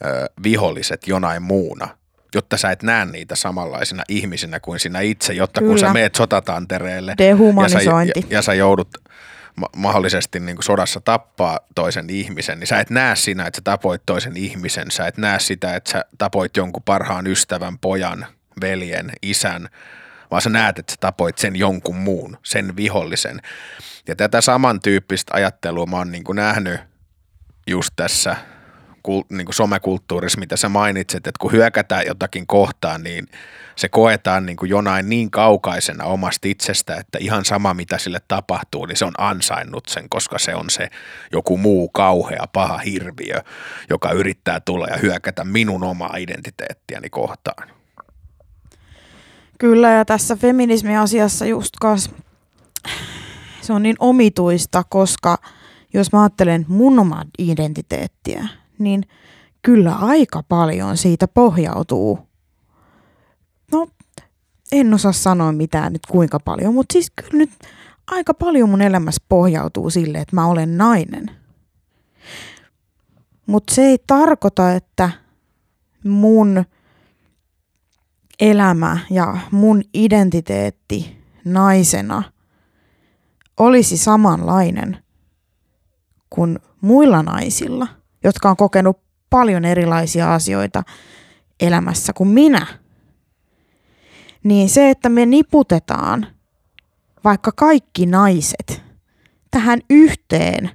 ö, viholliset jonain muuna, jotta sä et näe niitä samanlaisina ihmisinä kuin sinä itse, jotta Kyllä. kun sä meet sotatantereelle ja sä, ja, ja sä joudut ma- mahdollisesti niin kuin sodassa tappaa toisen ihmisen, niin sä et näe siinä, että sä tapoit toisen ihmisen, sä et näe sitä, että sä tapoit jonkun parhaan ystävän, pojan, veljen, isän, vaan sä näet, että sä tapoit sen jonkun muun, sen vihollisen. Ja tätä samantyyppistä ajattelua mä oon niin kuin nähnyt just tässä niin kuin somekulttuurissa, mitä sä mainitset, että kun hyökätään jotakin kohtaan, niin se koetaan niin kuin jonain niin kaukaisena omasta itsestä, että ihan sama mitä sille tapahtuu, niin se on ansainnut sen, koska se on se joku muu kauhea paha hirviö, joka yrittää tulla ja hyökätä minun omaa identiteettiäni kohtaan. Kyllä ja tässä feminismi-asiassa just kas, se on niin omituista, koska jos mä ajattelen mun omaa identiteettiä, niin kyllä aika paljon siitä pohjautuu. No, en osaa sanoa mitään nyt kuinka paljon, mutta siis kyllä nyt aika paljon mun elämässä pohjautuu sille, että mä olen nainen. Mutta se ei tarkoita, että mun elämä ja mun identiteetti naisena olisi samanlainen kuin muilla naisilla, jotka on kokenut paljon erilaisia asioita elämässä kuin minä. Niin se, että me niputetaan vaikka kaikki naiset tähän yhteen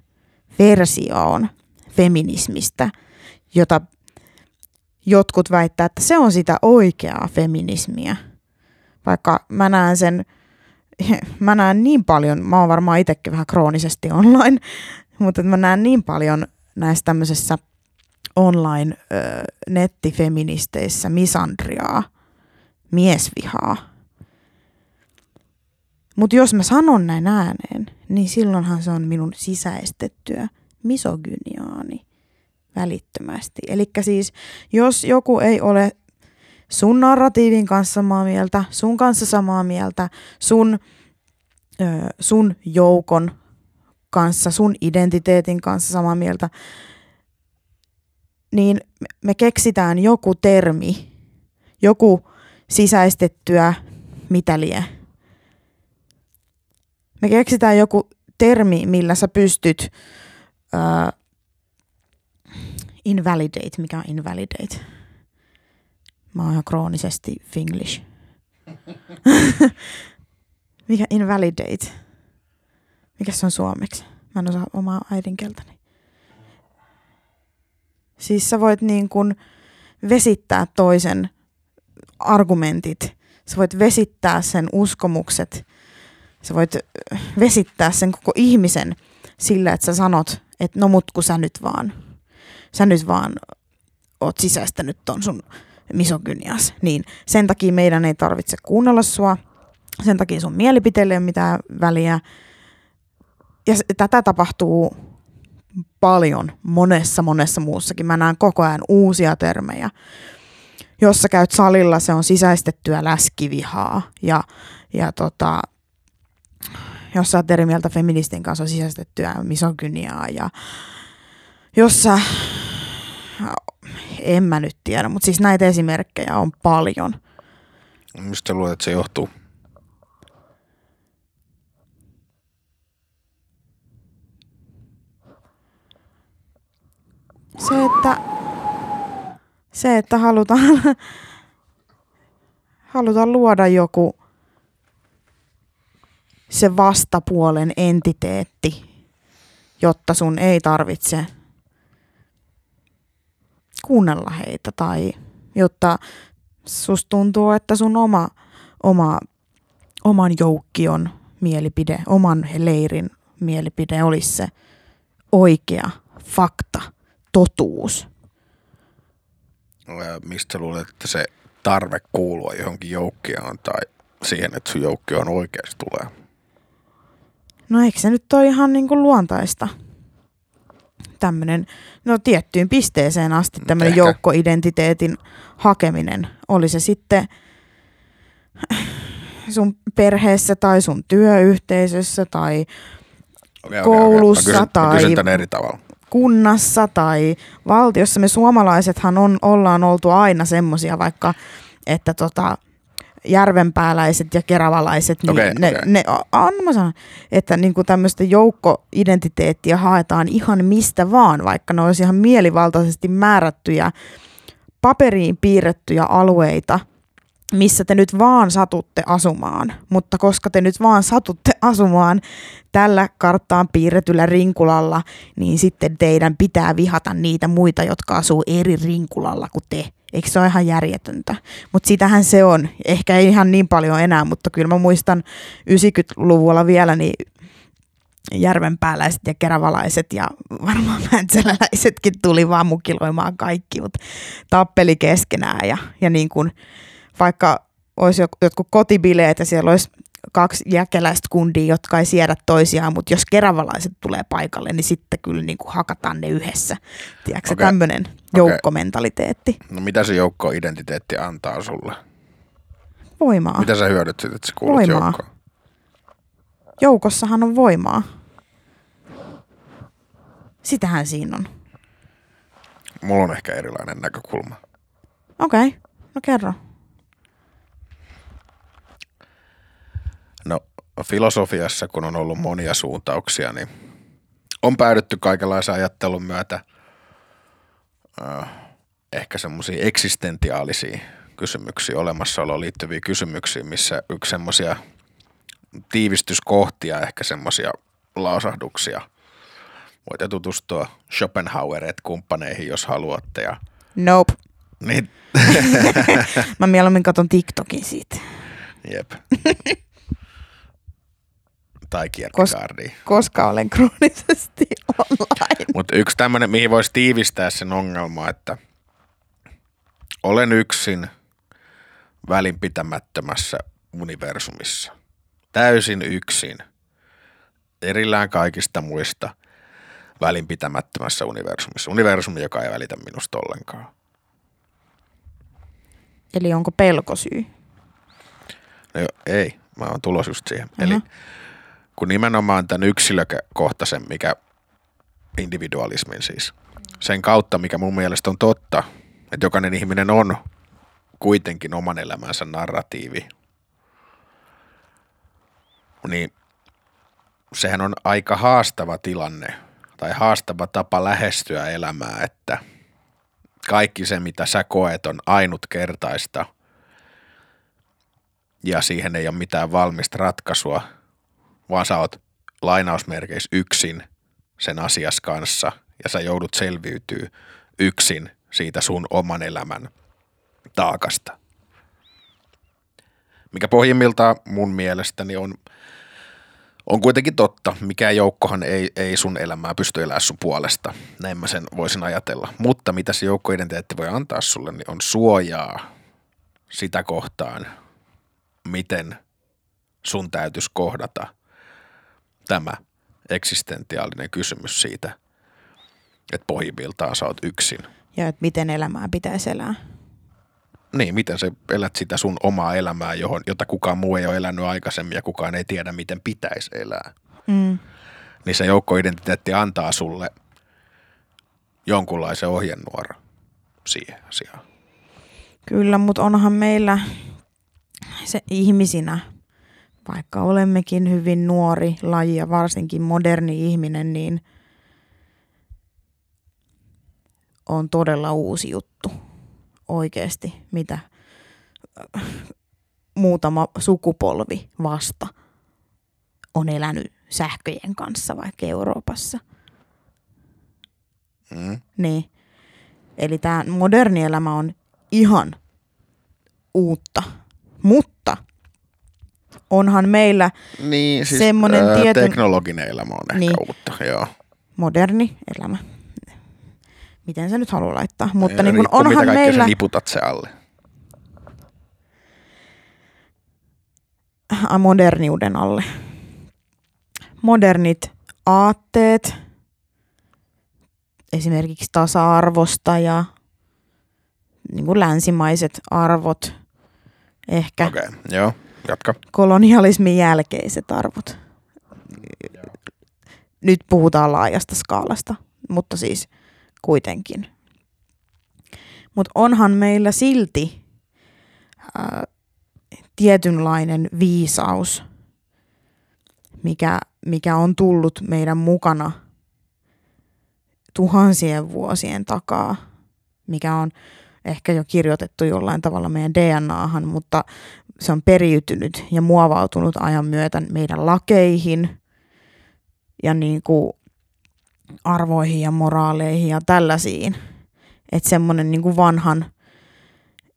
versioon feminismistä, jota jotkut väittää, että se on sitä oikeaa feminismiä. Vaikka mä näen sen, mä näen niin paljon, mä oon varmaan itsekin vähän kroonisesti online, mutta mä näen niin paljon näissä tämmöisessä online ö, nettifeministeissä misandriaa, miesvihaa. Mutta jos mä sanon näin ääneen, niin silloinhan se on minun sisäistettyä misogyniaani välittömästi. Eli siis jos joku ei ole sun narratiivin kanssa samaa mieltä, sun kanssa samaa mieltä, sun, ö, sun joukon kanssa, sun identiteetin kanssa samaa mieltä, niin me keksitään joku termi, joku sisäistettyä mitä lie. Me keksitään joku termi, millä sä pystyt uh, invalidate, mikä on invalidate? Mä oon ihan kroonisesti finglish. mikä invalidate? Mikä se on suomeksi? Mä en osaa omaa äidinkieltäni. Siis sä voit niin kuin vesittää toisen argumentit. Sä voit vesittää sen uskomukset. Sä voit vesittää sen koko ihmisen sillä, että sä sanot, että no mut kun sä nyt vaan, sä nyt vaan oot sisäistänyt ton sun misogynias. Niin sen takia meidän ei tarvitse kuunnella sua. Sen takia sun mielipiteelle ei ole mitään väliä. Ja tätä tapahtuu paljon monessa monessa muussakin. Mä näen koko ajan uusia termejä. Jos sä käyt salilla, se on sisäistettyä läskivihaa ja, ja tota, jos sä oot eri mieltä feministin kanssa, on sisäistettyä misogyniaa ja jos sä, en mä nyt tiedä, mutta siis näitä esimerkkejä on paljon. Mistä luulet, että se johtuu? Se, että, se, että halutaan, halutaan luoda joku se vastapuolen entiteetti, jotta sun ei tarvitse kuunnella heitä tai jotta sus tuntuu, että sun oma, oma, oman joukkion mielipide, oman leirin mielipide olisi se oikea fakta, totuus. Mistä luulet, että se tarve kuulua johonkin joukkioon tai siihen, että sun joukkio on oikeasti tulee? No eikö se nyt ole ihan niin kuin luontaista? Tämmöinen, no tiettyyn pisteeseen asti tämmöinen joukkoidentiteetin hakeminen. Oli se sitten sun perheessä tai sun työyhteisössä tai okay, koulussa okay, okay. Mä kysyn, tai eri tavalla. Kunnassa tai valtiossa. Me suomalaisethan on, ollaan oltu aina semmoisia vaikka, että tota, järvenpääläiset ja keravalaiset, niin okay, ne, okay. ne on, mä sanon, että niin kuin tämmöistä joukkoidentiteettiä haetaan ihan mistä vaan, vaikka ne olisi ihan mielivaltaisesti määrättyjä, paperiin piirrettyjä alueita, missä te nyt vaan satutte asumaan. Mutta koska te nyt vaan satutte asumaan tällä karttaan piirretyllä rinkulalla, niin sitten teidän pitää vihata niitä muita, jotka asuu eri rinkulalla kuin te. Eikö se ole ihan järjetöntä? Mutta sitähän se on. Ehkä ei ihan niin paljon enää, mutta kyllä mä muistan 90-luvulla vielä niin järvenpääläiset ja keravalaiset ja varmaan mäntsäläläisetkin tuli vaan mukiloimaan kaikki, mutta tappeli keskenään ja, ja niin kuin, vaikka olisi jotkut kotibileet ja siellä olisi kaksi jäkeläistä kundia, jotka ei siedä toisiaan, mutta jos keravalaiset tulee paikalle, niin sitten kyllä niin kuin hakataan ne yhdessä. Tiedätkö okay. tämmöinen joukkomentaliteetti? No mitä se joukkoidentiteetti antaa sulle? Voimaa. Mitä sä hyödyt siitä, että sä kuulut Voimaa. joukkoon? Joukossahan on voimaa. Sitähän siinä on. Mulla on ehkä erilainen näkökulma. Okei, okay. no kerro. No filosofiassa, kun on ollut monia suuntauksia, niin on päädytty kaikenlaisen ajattelun myötä äh, ehkä semmoisiin eksistentiaalisiin kysymyksiin, olemassaoloon liittyviä kysymyksiä, missä yksi semmoisia tiivistyskohtia, ehkä semmoisia lausahduksia. Voitte tutustua Schopenhauerit kumppaneihin, jos haluatte. Ja, Nope. niin, Mä mieluummin katon TikTokin siitä. jep. tai Kierkegaardia. koska olen kroonisesti online. Mutta yksi tämmöinen, mihin voisi tiivistää sen ongelma, että olen yksin välinpitämättömässä universumissa. Täysin yksin. Erillään kaikista muista välinpitämättömässä universumissa. Universumi, joka ei välitä minusta ollenkaan. Eli onko pelkosyy? No ei, mä oon tulos just siihen. Aha. Eli kun nimenomaan tämän yksilökohtaisen, mikä individualismin siis, sen kautta, mikä mun mielestä on totta, että jokainen ihminen on kuitenkin oman elämänsä narratiivi, niin sehän on aika haastava tilanne tai haastava tapa lähestyä elämää, että kaikki se, mitä sä koet, on ainutkertaista ja siihen ei ole mitään valmista ratkaisua, vaan sä oot lainausmerkeissä yksin sen asias kanssa ja sä joudut selviytyä yksin siitä sun oman elämän taakasta. Mikä pohjimmiltaan mun mielestäni on, on kuitenkin totta. Mikään joukkohan ei, ei sun elämää pysty elämään sun puolesta. Näin mä sen voisin ajatella. Mutta mitä se joukkoidentiteetti voi antaa sulle, niin on suojaa sitä kohtaan, miten sun täytyisi kohdata tämä eksistentiaalinen kysymys siitä, että pohjimmiltaan sä oot yksin. Ja että miten elämää pitäisi elää. Niin, miten sä elät sitä sun omaa elämää, johon, jota kukaan muu ei ole elänyt aikaisemmin ja kukaan ei tiedä, miten pitäisi elää. Mm. Niin se joukkoidentiteetti antaa sulle jonkunlaisen ohjenuoran siihen asiaan. Kyllä, mutta onhan meillä se ihmisinä, vaikka olemmekin hyvin nuori laji ja varsinkin moderni ihminen, niin on todella uusi juttu oikeasti, mitä muutama sukupolvi vasta on elänyt sähköjen kanssa vaikka Euroopassa. Mm. Niin. Eli tämä moderni elämä on ihan uutta. Mutta onhan meillä Niin, siis Semmonen ää, tietyn- teknologinen elämä on ehkä Niin. uutta, joo. moderni elämä. Miten se nyt haluaa laittaa? Mutta niin Riippuu, onhan mitä meillä sä niputat se alle. Ä, moderniuden alle. Modernit aatteet, esimerkiksi tasa-arvosta ja niin kuin länsimaiset arvot, ehkä Okei, okay, joo, jatka. kolonialismin jälkeiset arvot. Nyt puhutaan laajasta skaalasta, mutta siis kuitenkin. Mutta onhan meillä silti ää, tietynlainen viisaus, mikä, mikä on tullut meidän mukana tuhansien vuosien takaa, mikä on ehkä jo kirjoitettu jollain tavalla meidän DNAhan, mutta se on periytynyt ja muovautunut ajan myötä meidän lakeihin ja niin kuin arvoihin ja moraaleihin ja tällaisiin. Että semmoinen niin kuin vanhan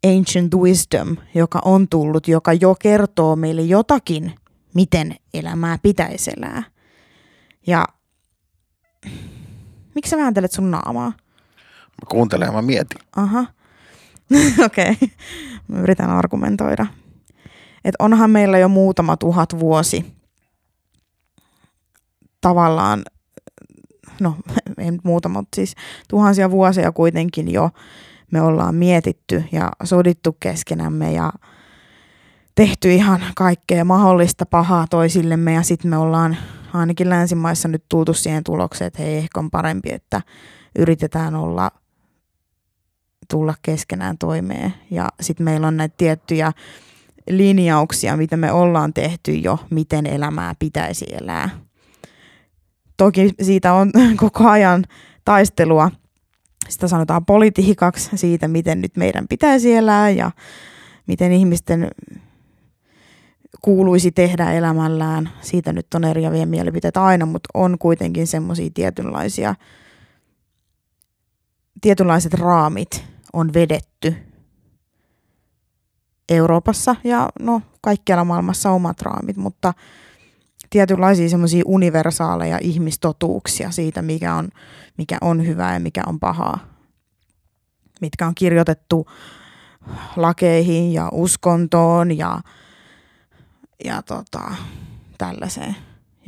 ancient wisdom, joka on tullut, joka jo kertoo meille jotakin, miten elämää pitäisi elää. Ja miksi sä vääntelet sun naamaa? Mä kuuntelen ja mä mietin. Aha. Okei. Okay. Mä yritän argumentoida. Et onhan meillä jo muutama tuhat vuosi tavallaan, no ei nyt muutama, mutta siis tuhansia vuosia kuitenkin jo me ollaan mietitty ja sodittu keskenämme ja tehty ihan kaikkea mahdollista pahaa toisillemme ja sitten me ollaan ainakin länsimaissa nyt tultu siihen tulokseen, että hei, ehkä on parempi, että yritetään olla tulla keskenään toimeen. Ja sitten meillä on näitä tiettyjä linjauksia, mitä me ollaan tehty jo, miten elämää pitäisi elää. Toki siitä on koko ajan taistelua. Sitä sanotaan politiikaksi siitä, miten nyt meidän pitäisi elää ja miten ihmisten kuuluisi tehdä elämällään. Siitä nyt on eriäviä mielipiteitä aina, mutta on kuitenkin semmoisia tietynlaisia, tietynlaiset raamit on vedetty Euroopassa ja no kaikkialla maailmassa omat raamit, mutta tietynlaisia semmoisia universaaleja ihmistotuuksia siitä, mikä on, mikä on hyvää ja mikä on pahaa, mitkä on kirjoitettu lakeihin ja uskontoon ja ja tota, tällaiseen,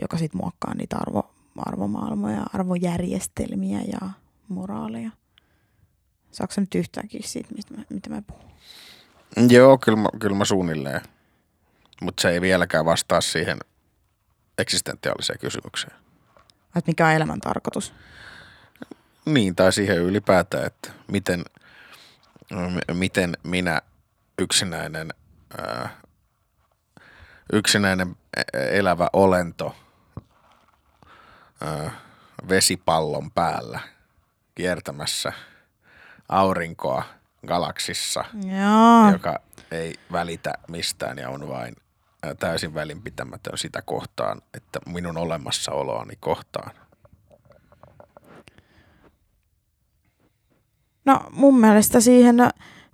joka sitten muokkaa niitä arvo, arvomaailmoja, arvojärjestelmiä ja moraaleja. Saatko nyt yhtäänkin siitä, mistä mä, mitä mä puhun? Joo, kyllä mä, kyllä mä suunnilleen. Mutta se ei vieläkään vastaa siihen eksistentiaaliseen kysymykseen. Että mikä on elämän tarkoitus? Niin, tai siihen ylipäätään, että miten, miten minä yksinäinen ää, yksinäinen elävä olento vesipallon päällä kiertämässä aurinkoa galaksissa, Joo. joka ei välitä mistään ja on vain täysin välinpitämätön sitä kohtaan, että minun olemassaoloani kohtaan. No mun mielestä siihen,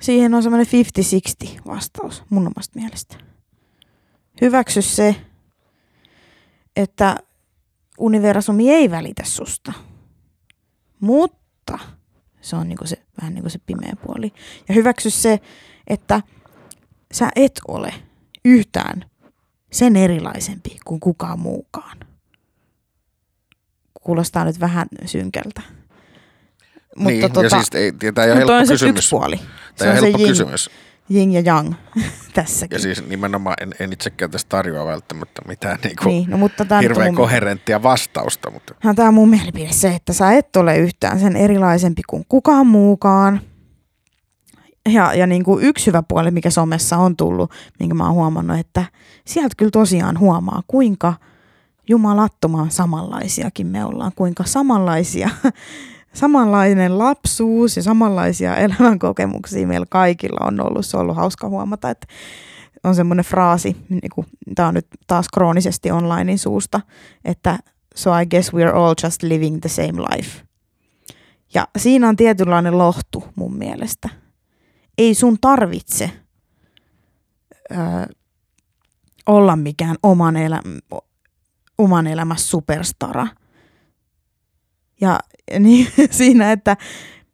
siihen on semmoinen 50-60 vastaus mun omasta mielestä hyväksy se, että universumi ei välitä susta. Mutta se on niinku se, vähän niin kuin se pimeä puoli. Ja hyväksy se, että sä et ole yhtään sen erilaisempi kuin kukaan muukaan. Kuulostaa nyt vähän synkältä. Mutta niin, tota, ja siis ei, tämä ei ole helppo on kysymys. Se yksi puoli. Tämä on helppo kysymys yin ja yang tässäkin. Ja siis nimenomaan en, en itsekään tästä tarjoa välttämättä mitään niinku niin, no, mutta tämä hirveän mun... koherenttia vastausta. Mutta... No, tämä on mun mielipide se, että sä et ole yhtään sen erilaisempi kuin kukaan muukaan. Ja, ja niin kuin yksi hyvä puoli, mikä somessa on tullut, minkä mä oon huomannut, että sieltä kyllä tosiaan huomaa, kuinka jumalattoman samanlaisiakin me ollaan, kuinka samanlaisia samanlainen lapsuus ja samanlaisia elämänkokemuksia meillä kaikilla on ollut. Se on ollut hauska huomata, että on semmoinen fraasi, niin kuin, tämä on nyt taas kroonisesti onlinein suusta, että so I guess we're all just living the same life. Ja siinä on tietynlainen lohtu mun mielestä. Ei sun tarvitse ö, olla mikään oman, elä, oman elämässä superstara – ja niin, siinä, että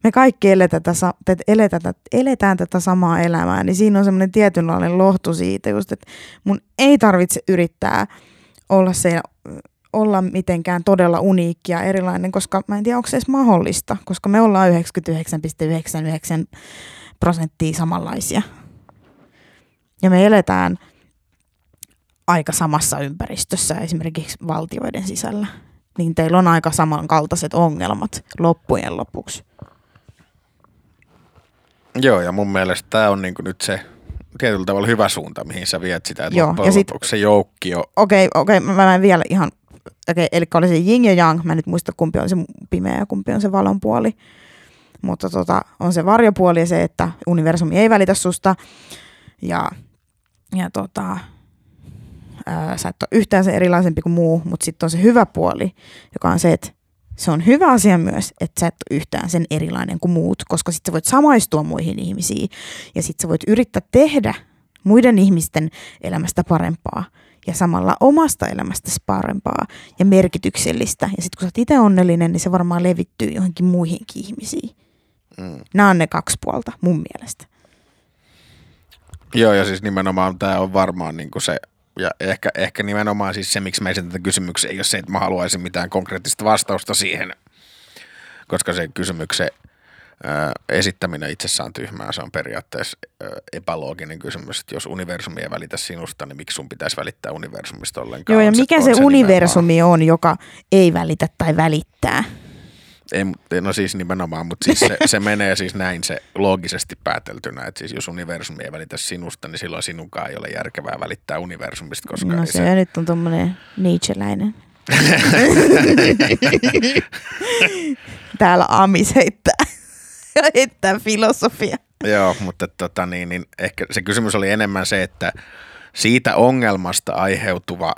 me kaikki eletään tätä, eletään, eletään tätä samaa elämää, niin siinä on semmoinen tietynlainen lohtu siitä just, että mun ei tarvitse yrittää olla se olla mitenkään todella uniikki ja erilainen, koska mä en tiedä, onko se edes mahdollista, koska me ollaan 99,99 prosenttia samanlaisia. Ja me eletään aika samassa ympäristössä esimerkiksi valtioiden sisällä niin teillä on aika samankaltaiset ongelmat loppujen lopuksi. Joo, ja mun mielestä tämä on niinku nyt se tietyllä tavalla hyvä suunta, mihin sä viet sitä, että Joo, ja sit, se joukkio. Okei, okay, okei, okay, mä, mä vielä ihan, okay, eli oli se yin ja yang, mä en nyt muista kumpi on se pimeä ja kumpi on se valon puoli, mutta tota, on se varjopuoli ja se, että universumi ei välitä susta, ja, ja tota, ää, sä et ole yhtään se erilaisempi kuin muu, mutta sitten on se hyvä puoli, joka on se, että se on hyvä asia myös, että sä et ole yhtään sen erilainen kuin muut, koska sitten sä voit samaistua muihin ihmisiin ja sitten sä voit yrittää tehdä muiden ihmisten elämästä parempaa ja samalla omasta elämästäsi parempaa ja merkityksellistä. Ja sitten kun sä oot itse onnellinen, niin se varmaan levittyy johonkin muihinkin ihmisiin. Mm. Nämä on ne kaksi puolta mun mielestä. Joo, ja siis nimenomaan tämä on varmaan niin kuin se ja ehkä, ehkä nimenomaan siis se, miksi mä esitän tätä kysymyksiä, ei ole se, että mä haluaisin mitään konkreettista vastausta siihen, koska se kysymyksen esittäminen itsessään on tyhmää. Se on periaatteessa epälooginen kysymys, että jos universumi ei välitä sinusta, niin miksi sun pitäisi välittää universumista ollenkaan? Joo, ja mikä on se, se universumi nimenomaan- on, joka ei välitä tai välittää? Ei, no siis nimenomaan, mutta siis se, se menee siis näin se loogisesti pääteltynä, että siis jos universumi ei välitä sinusta, niin silloin sinunkaan ei ole järkevää välittää universumista, koska No se, se nyt on tommonen Nietzscheläinen. Täällä Amis heittää, heittää filosofia. Joo, mutta tota, niin, niin ehkä se kysymys oli enemmän se, että siitä ongelmasta aiheutuva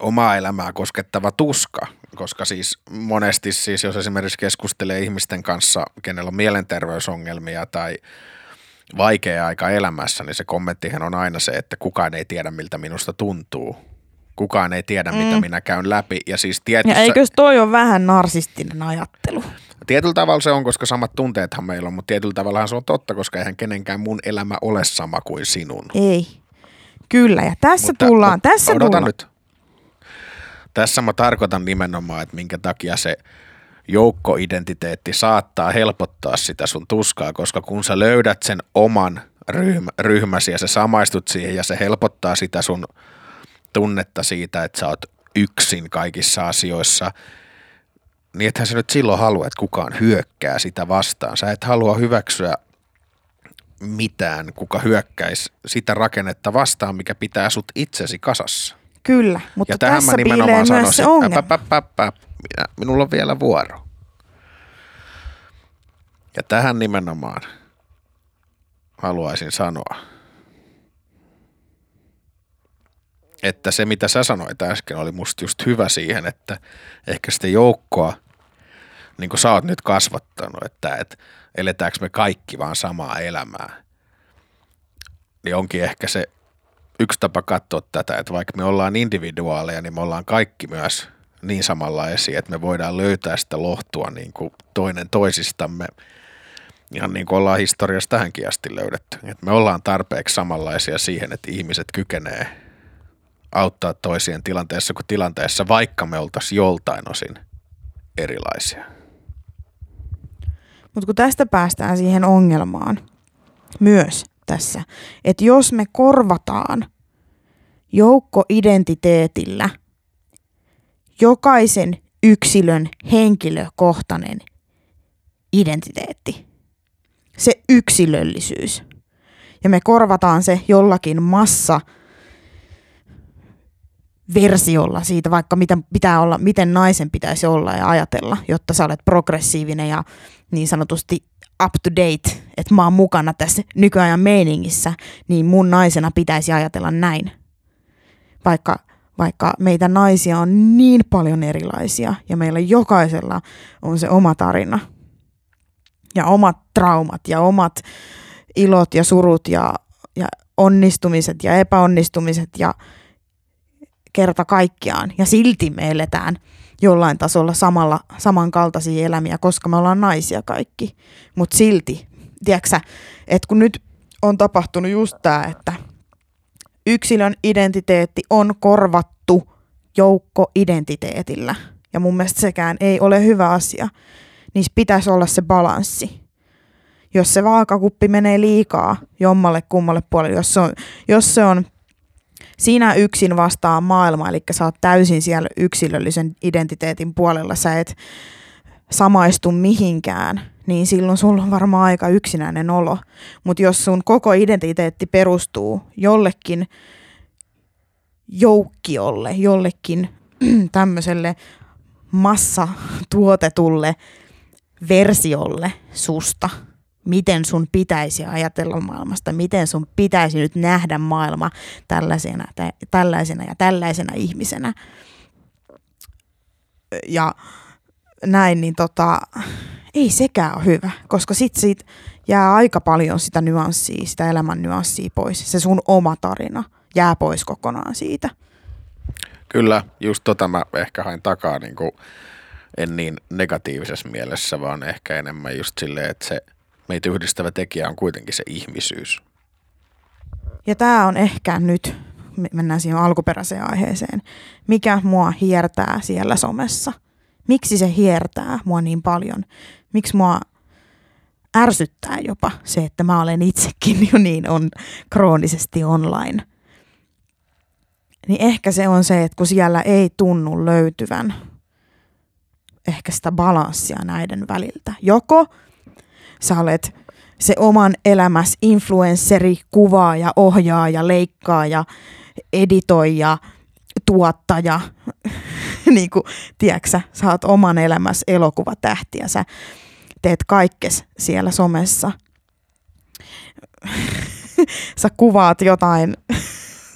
omaa elämää koskettava tuska, koska siis monesti siis jos esimerkiksi keskustelee ihmisten kanssa, kenellä on mielenterveysongelmia tai vaikea aika elämässä, niin se kommenttihan on aina se, että kukaan ei tiedä miltä minusta tuntuu. Kukaan ei tiedä, mm. mitä minä käyn läpi. Ja siis Ja tietyssä, eikös toi ole vähän narsistinen ajattelu? Tietyllä tavalla se on, koska samat tunteethan meillä on, mutta tietyllä tavalla se on totta, koska eihän kenenkään mun elämä ole sama kuin sinun. Ei. Kyllä, ja tässä Mutta- tullaan, mutta tässä odota tullaan. nyt. Tässä mä tarkoitan nimenomaan, että minkä takia se joukkoidentiteetti saattaa helpottaa sitä sun tuskaa, koska kun sä löydät sen oman ryhmä, ryhmäsi ja sä samaistut siihen ja se helpottaa sitä sun tunnetta siitä, että sä oot yksin kaikissa asioissa, niin ethän sä nyt silloin halua, että kukaan hyökkää sitä vastaan. Sä et halua hyväksyä mitään, kuka hyökkäisi sitä rakennetta vastaan, mikä pitää sut itsesi kasassa. Kyllä, mutta ja tähän tässä mä piilee nimenomaan myös se ongelma. äpä, äpä, äpä, minä, minulla on vielä vuoro. Ja tähän nimenomaan haluaisin sanoa, että se mitä sä sanoit äsken oli musta just hyvä siihen, että ehkä sitä joukkoa, niin kuin sä oot nyt kasvattanut, että, että eletäänkö me kaikki vaan samaa elämää, niin onkin ehkä se yksi tapa katsoa tätä, että vaikka me ollaan individuaaleja, niin me ollaan kaikki myös niin samanlaisia, että me voidaan löytää sitä lohtua niin kuin toinen toisistamme, ihan niin kuin ollaan historiassa tähänkin asti löydetty. Että me ollaan tarpeeksi samanlaisia siihen, että ihmiset kykenee auttaa toisien tilanteessa kuin tilanteessa, vaikka me oltaisiin joltain osin erilaisia. Mutta kun tästä päästään siihen ongelmaan myös tässä, että jos me korvataan joukkoidentiteetillä. Jokaisen yksilön henkilökohtainen identiteetti, se yksilöllisyys, ja me korvataan se jollakin massa versiolla siitä, vaikka miten, pitää olla, miten naisen pitäisi olla ja ajatella, jotta sä olet progressiivinen ja niin sanotusti up to date, että mä oon mukana tässä nykyajan meiningissä, niin mun naisena pitäisi ajatella näin. Vaikka, vaikka meitä naisia on niin paljon erilaisia ja meillä jokaisella on se oma tarina ja omat traumat ja omat ilot ja surut ja, ja onnistumiset ja epäonnistumiset ja kerta kaikkiaan. Ja silti me eletään jollain tasolla samalla, samankaltaisia elämiä, koska me ollaan naisia kaikki. Mutta silti, tiedätkö että kun nyt on tapahtunut just tämä, että yksilön identiteetti on korvattu joukkoidentiteetillä. Ja mun mielestä sekään ei ole hyvä asia. Niissä pitäisi olla se balanssi. Jos se vaakakuppi menee liikaa jommalle kummalle puolelle, jos se on, jos se on sinä yksin vastaa maailma, eli sä oot täysin siellä yksilöllisen identiteetin puolella, sä et samaistu mihinkään, niin silloin sulla on varmaan aika yksinäinen olo. Mutta jos sun koko identiteetti perustuu jollekin joukkiolle, jollekin tämmöiselle massatuotetulle versiolle susta, miten sun pitäisi ajatella maailmasta, miten sun pitäisi nyt nähdä maailma tällaisena, tä, tällaisena ja tällaisena ihmisenä. Ja näin, niin tota, ei sekään ole hyvä, koska sit siitä jää aika paljon sitä nyanssia, sitä elämän nyanssia pois. Se sun oma tarina jää pois kokonaan siitä. Kyllä, just tota mä ehkä hain takaa, niin kuin, en niin negatiivisessa mielessä, vaan ehkä enemmän just silleen, että se meitä yhdistävä tekijä on kuitenkin se ihmisyys. Ja tämä on ehkä nyt, me- mennään siihen alkuperäiseen aiheeseen, mikä mua hiertää siellä somessa. Miksi se hiertää mua niin paljon? Miksi mua ärsyttää jopa se, että mä olen itsekin jo niin on kroonisesti online. Niin ehkä se on se, että kun siellä ei tunnu löytyvän ehkä sitä balanssia näiden väliltä. Joko sä olet se oman elämäs influensseri, kuvaaja, ohjaaja, leikkaaja, editoija, tuottaja, niin kuin, tiedätkö, sä oot oman elämäs elokuvatähti ja sä teet kaikkes siellä somessa. sä kuvaat jotain,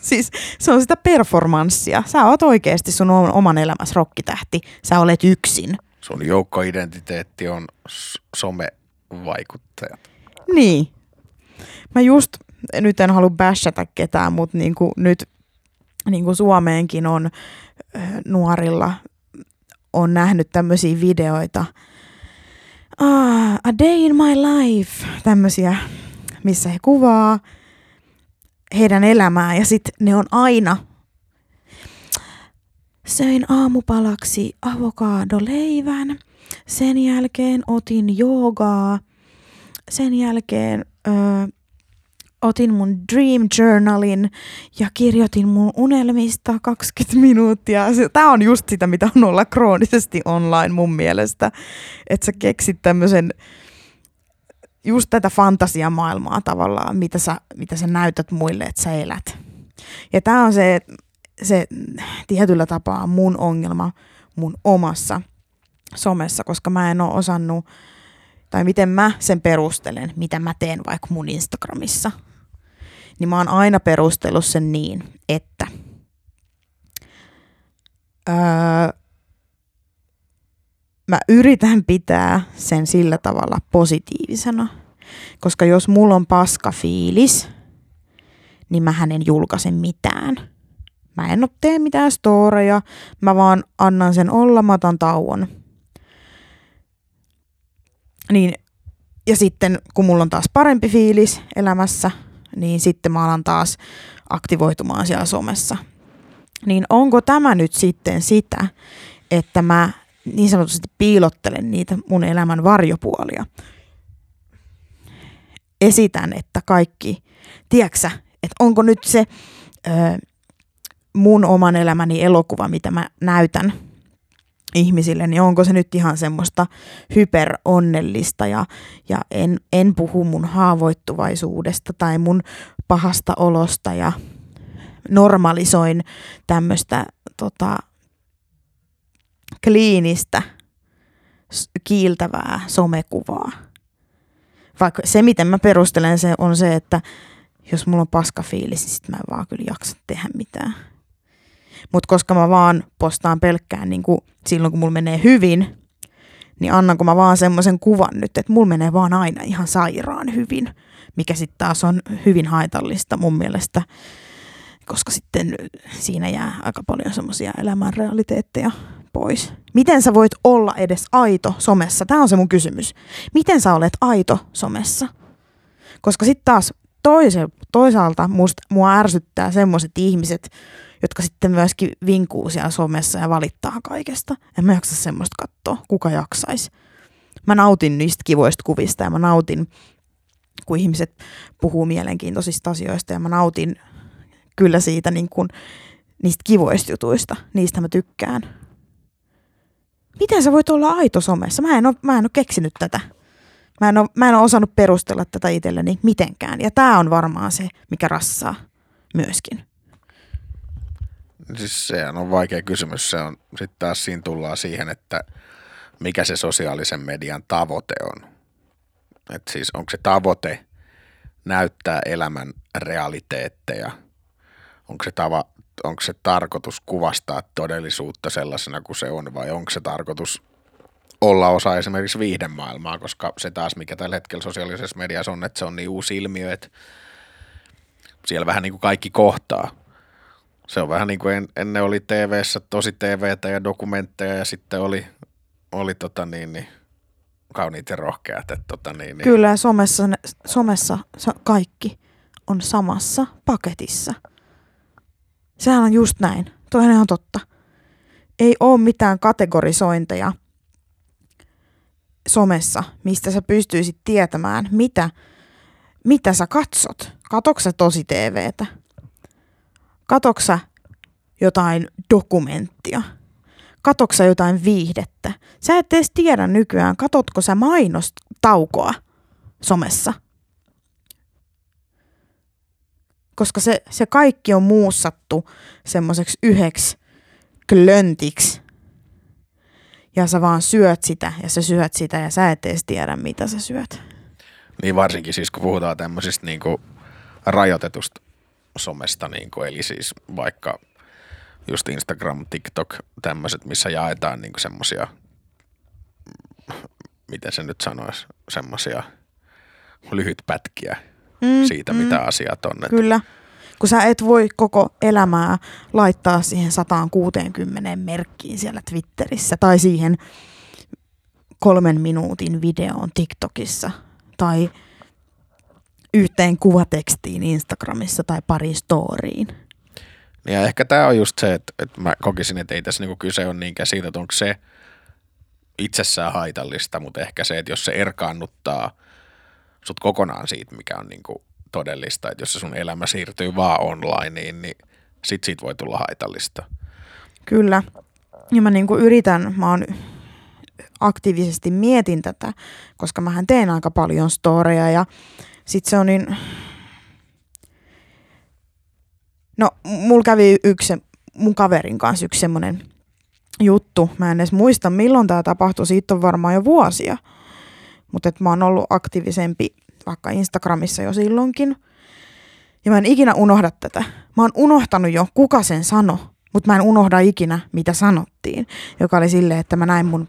siis se on sitä performanssia. Sä oot oikeasti sun oman elämäs rokkitähti, sä olet yksin. Sun joukkoidentiteetti on somevaikuttajat. Niin. Mä just, nyt en halua bashata ketään, mutta niinku nyt niinku Suomeenkin on nuorilla on nähnyt tämmöisiä videoita. Ah, a day in my life, tämmöisiä, missä he kuvaa heidän elämää ja sitten ne on aina. Söin aamupalaksi avokadoleivän, sen jälkeen otin joogaa, sen jälkeen ö, otin mun dream journalin ja kirjoitin mun unelmista 20 minuuttia. Tämä on just sitä, mitä on olla kroonisesti online mun mielestä. Että sä keksit tämmöisen just tätä fantasiamaailmaa tavallaan, mitä sä, mitä sä näytät muille, että sä elät. Ja tämä on se, se tietyllä tapaa mun ongelma mun omassa somessa, koska mä en ole osannut, tai miten mä sen perustelen, mitä mä teen vaikka mun Instagramissa. Niin mä oon aina perustellut sen niin, että öö, mä yritän pitää sen sillä tavalla positiivisena, koska jos mulla on paska fiilis, niin mä en julkaise mitään – Mä en tee mitään storeja, mä vaan annan sen olla, mä otan tauon. Niin, ja sitten kun mulla on taas parempi fiilis elämässä, niin sitten mä alan taas aktivoitumaan siellä somessa. Niin onko tämä nyt sitten sitä, että mä niin sanotusti piilottelen niitä mun elämän varjopuolia? Esitän, että kaikki, tiedätkö että onko nyt se... Öö, mun oman elämäni elokuva, mitä mä näytän ihmisille, niin onko se nyt ihan semmoista hyperonnellista ja, ja en, en puhu mun haavoittuvaisuudesta tai mun pahasta olosta ja normalisoin tämmöistä tota, kliinistä kiiltävää somekuvaa. Vaikka se, miten mä perustelen se, on se, että jos mulla on paska fiilis, niin sit mä en vaan kyllä jaksa tehdä mitään. Mutta koska mä vaan postaan pelkkään niin kuin silloin, kun mulla menee hyvin, niin annanko mä vaan semmoisen kuvan nyt, että mulla menee vaan aina ihan sairaan hyvin, mikä sitten taas on hyvin haitallista mun mielestä, koska sitten siinä jää aika paljon semmoisia elämän realiteetteja pois. Miten sä voit olla edes aito somessa? Tämä on se mun kysymys. Miten sä olet aito somessa? Koska sitten taas toise, toisaalta musta, mua ärsyttää semmoiset ihmiset, jotka sitten myöskin vinkuu siellä somessa ja valittaa kaikesta. En mä jaksa semmoista katsoa, kuka jaksaisi. Mä nautin niistä kivoista kuvista ja mä nautin, kun ihmiset puhuu mielenkiintoisista asioista ja mä nautin kyllä siitä niin kuin, niistä kivoista jutuista. Niistä mä tykkään. Miten sä voit olla aito somessa? Mä en ole, mä en ole keksinyt tätä. Mä en, ole, mä en ole osannut perustella tätä itselleni mitenkään. Ja tämä on varmaan se, mikä rassaa myöskin. Siis sehän on vaikea kysymys. Se on, sitten taas siinä tullaan siihen, että mikä se sosiaalisen median tavoite on. Et siis onko se tavoite näyttää elämän realiteetteja? Onko se, tava, onko se tarkoitus kuvastaa todellisuutta sellaisena kuin se on vai onko se tarkoitus olla osa esimerkiksi viihdemaailmaa, koska se taas, mikä tällä hetkellä sosiaalisessa mediassa on, että se on niin uusi ilmiö, että siellä vähän niin kuin kaikki kohtaa – se on vähän niin kuin en, ennen oli tv tosi TVtä ja dokumentteja ja sitten oli, oli tota niin, niin, kauniit ja rohkeat. Että tota niin, niin. Kyllä somessa, somessa kaikki on samassa paketissa. Sehän on just näin. Toihan on ihan totta. Ei ole mitään kategorisointeja somessa, mistä sä pystyisit tietämään, mitä, mitä sä katsot. Katoksa tosi TVtä? Katoksa jotain dokumenttia? Katoksa jotain viihdettä? Sä et edes tiedä nykyään, katotko sä mainostaukoa somessa. Koska se, se kaikki on muussattu semmoiseksi yhdeksi klöntiksi. Ja sä vaan syöt sitä ja sä syöt sitä ja sä et edes tiedä mitä sä syöt. Niin varsinkin siis kun puhutaan tämmöisistä niinku rajoitetusta somesta, niinku, eli siis vaikka just Instagram, TikTok, tämmöiset, missä jaetaan niinku semmosia, miten se nyt sanoisi, semmosia lyhytpätkiä mm, siitä, mm, mitä asiat on. Kyllä. Kun sä et voi koko elämää laittaa siihen 160 merkkiin siellä Twitterissä tai siihen kolmen minuutin videoon TikTokissa tai yhteen kuvatekstiin Instagramissa tai pari storyin. Ja ehkä tämä on just se, että, että mä kokisin, että ei tässä niinku kyse ole niinkään siitä, että onko se itsessään haitallista, mutta ehkä se, että jos se erkaannuttaa sut kokonaan siitä, mikä on niinku todellista, että jos se sun elämä siirtyy vaan onlineen, niin sit siitä voi tulla haitallista. Kyllä. Ja mä niinku yritän, mä oon aktiivisesti mietin tätä, koska mähän teen aika paljon storeja ja sit se on niin... No, mulla kävi yksi, mun kaverin kanssa yksi semmonen juttu. Mä en edes muista, milloin tämä tapahtui. Siitä on varmaan jo vuosia. Mutta mä oon ollut aktiivisempi vaikka Instagramissa jo silloinkin. Ja mä en ikinä unohda tätä. Mä oon unohtanut jo, kuka sen sano, mutta mä en unohda ikinä, mitä sanottiin. Joka oli silleen, että mä näin mun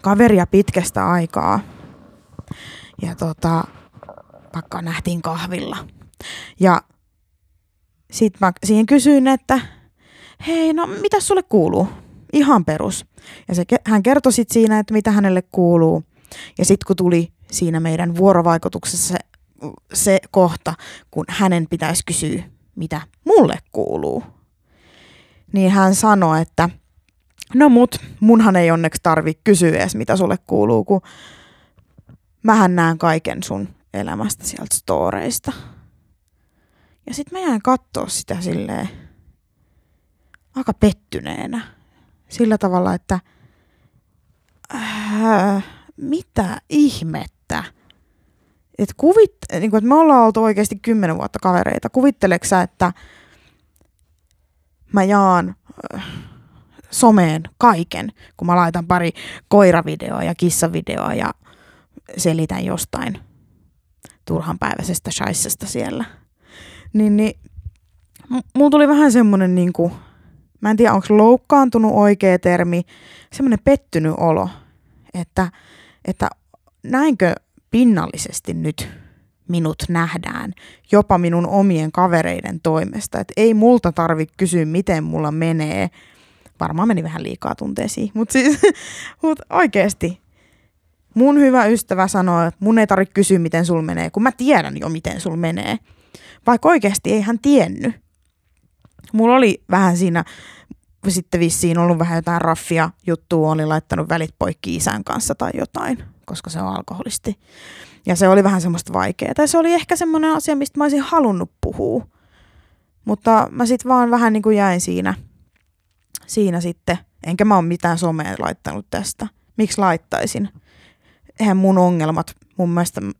kaveria pitkästä aikaa. Ja tota, vaikka nähtiin kahvilla. Ja sit mä siihen kysyin, että hei, no mitä sulle kuuluu? Ihan perus. Ja se, hän kertoi sit siinä, että mitä hänelle kuuluu. Ja sitten kun tuli siinä meidän vuorovaikutuksessa se, se kohta, kun hänen pitäisi kysyä, mitä mulle kuuluu, niin hän sanoi, että no mut, munhan ei onneksi tarvi kysyä edes, mitä sulle kuuluu, kun mähän näen kaiken sun elämästä sieltä storeista. Ja sitten mä jään katsoa sitä silleen aika pettyneenä. Sillä tavalla, että äh, mitä ihmettä? Et kuvit, niin kuin, että me ollaan oltu oikeasti kymmenen vuotta kavereita. Kuvitteleksä, että mä jaan äh, someen kaiken, kun mä laitan pari koiravideoa ja kissavideoa ja selitän jostain turhanpäiväisestä shaissesta siellä. Niin, niin mulla tuli vähän semmonen niinku, mä en tiedä onko loukkaantunut oikea termi, semmonen pettynyt olo, että – että näinkö pinnallisesti nyt minut nähdään, jopa minun omien kavereiden toimesta. Että ei multa tarvi kysyä, miten mulla menee. Varmaan meni vähän liikaa tunteisiin, mutta siis mut oikeasti. Mun hyvä ystävä sanoo, että mun ei tarvitse kysyä, miten sul menee, kun mä tiedän jo, miten sul menee. Vaikka oikeasti ei hän tiennyt. Mulla oli vähän siinä sitten vissiin ollut vähän jotain raffia juttua, oli laittanut välit poikki isän kanssa tai jotain, koska se on alkoholisti. Ja se oli vähän semmoista vaikeaa. Tai se oli ehkä semmoinen asia, mistä mä olisin halunnut puhua. Mutta mä sitten vaan vähän niin kuin jäin siinä, siinä sitten. Enkä mä ole mitään somea laittanut tästä. Miksi laittaisin? Eihän mun ongelmat, mun mielestä ne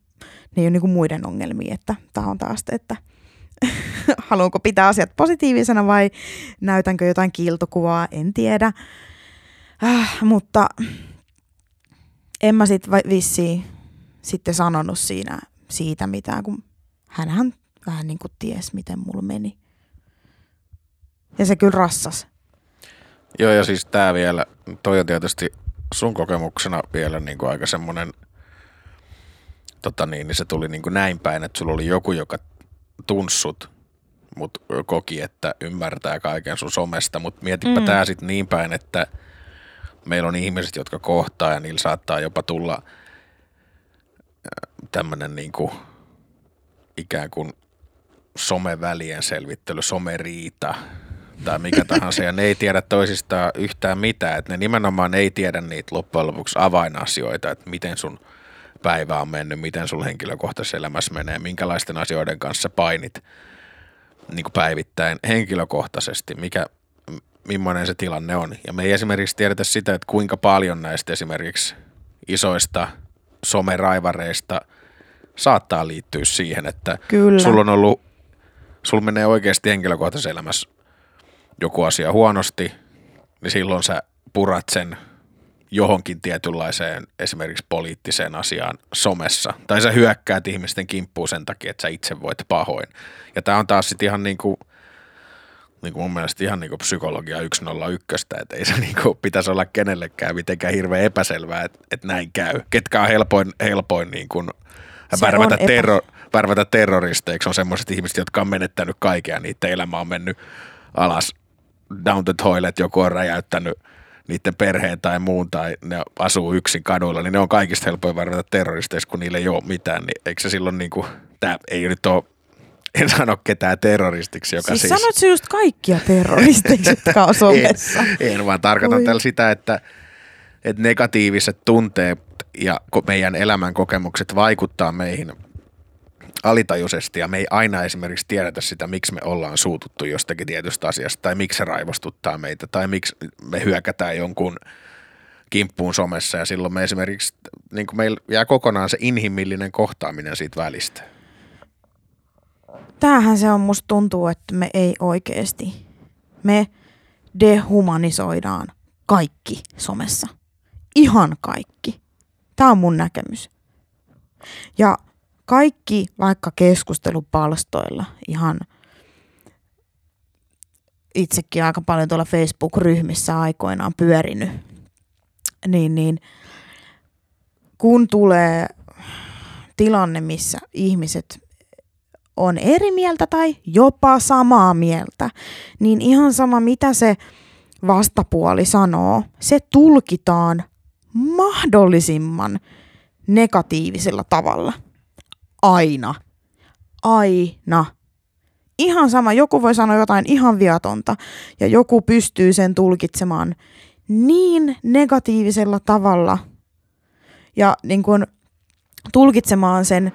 ei ole niin kuin muiden ongelmia, että tämä on taas, että haluanko pitää asiat positiivisena vai näytänkö jotain kiiltokuvaa, en tiedä. Äh, mutta en mä sit vissiin sitten sanonut siinä siitä mitään, kun hänhän vähän niin kuin ties, miten mulla meni. Ja se kyllä rassas. Joo, ja siis tää vielä, toi on tietysti sun kokemuksena vielä niin kuin aika semmoinen, tota niin, niin se tuli niin kuin näin päin, että sulla oli joku, joka tunssut, mutta koki, että ymmärtää kaiken sun somesta. Mutta mietipä mm. tämä sitten niin päin, että meillä on ihmiset, jotka kohtaa ja niillä saattaa jopa tulla tämmöinen niinku ikään kuin somevälien selvittely, someriita tai mikä tahansa, ja ne ei tiedä toisistaan yhtään mitään, että ne nimenomaan ei tiedä niitä loppujen lopuksi avainasioita, että miten sun päivä on mennyt, miten sun henkilökohtaisessa elämässä menee, minkälaisten asioiden kanssa painit niin kuin päivittäin henkilökohtaisesti, mikä, millainen se tilanne on. Ja me ei esimerkiksi tiedetä sitä, että kuinka paljon näistä esimerkiksi isoista someraivareista saattaa liittyä siihen, että Kyllä. sulla on ollut, sulla menee oikeasti henkilökohtaisessa elämässä joku asia huonosti, niin silloin sä purat sen johonkin tietynlaiseen esimerkiksi poliittiseen asiaan somessa. Tai sä hyökkäät ihmisten kimppuun sen takia, että sä itse voit pahoin. Ja tää on taas sitten ihan niinku, niinku mun mielestä ihan niinku psykologia 101, että ei se niinku pitäisi olla kenellekään mitenkään hirveän epäselvää, että, että näin käy. Ketkä on helpoin, helpoin niinku Se värvätä, on epä- terro, värvätä terroristeiksi on semmoiset ihmiset, jotka on menettänyt kaiken ja niiden elämä on mennyt alas down the toilet, joku on räjäyttänyt niiden perheen tai muun tai ne asuu yksin kaduilla, niin ne on kaikista helpoin värvätä terroristeiksi, kun niillä ei ole mitään, niin eikö se silloin niin kuin, tämä ei nyt ole, en sano ketään terroristiksi, joka Siis, siis... sanot sä just kaikkia terroristeiksi, jotka on somessa. En, en vaan tarkoitan Oi. tällä sitä, että, että negatiiviset tunteet ja meidän elämän kokemukset vaikuttaa meihin alitajuisesti ja me ei aina esimerkiksi tiedetä sitä, miksi me ollaan suututtu jostakin tietystä asiasta tai miksi se raivostuttaa meitä tai miksi me hyökätään jonkun kimppuun somessa ja silloin me esimerkiksi, niin kuin meillä jää kokonaan se inhimillinen kohtaaminen siitä välistä. Tämähän se on, musta tuntuu, että me ei oikeesti. Me dehumanisoidaan kaikki somessa. Ihan kaikki. Tämä on mun näkemys. Ja kaikki vaikka keskustelupalstoilla ihan itsekin aika paljon tuolla Facebook-ryhmissä aikoinaan pyörinyt, niin, niin kun tulee tilanne, missä ihmiset on eri mieltä tai jopa samaa mieltä, niin ihan sama mitä se vastapuoli sanoo, se tulkitaan mahdollisimman negatiivisella tavalla. Aina. Aina. Ihan sama, joku voi sanoa jotain ihan viatonta ja joku pystyy sen tulkitsemaan niin negatiivisella tavalla ja niin kuin tulkitsemaan sen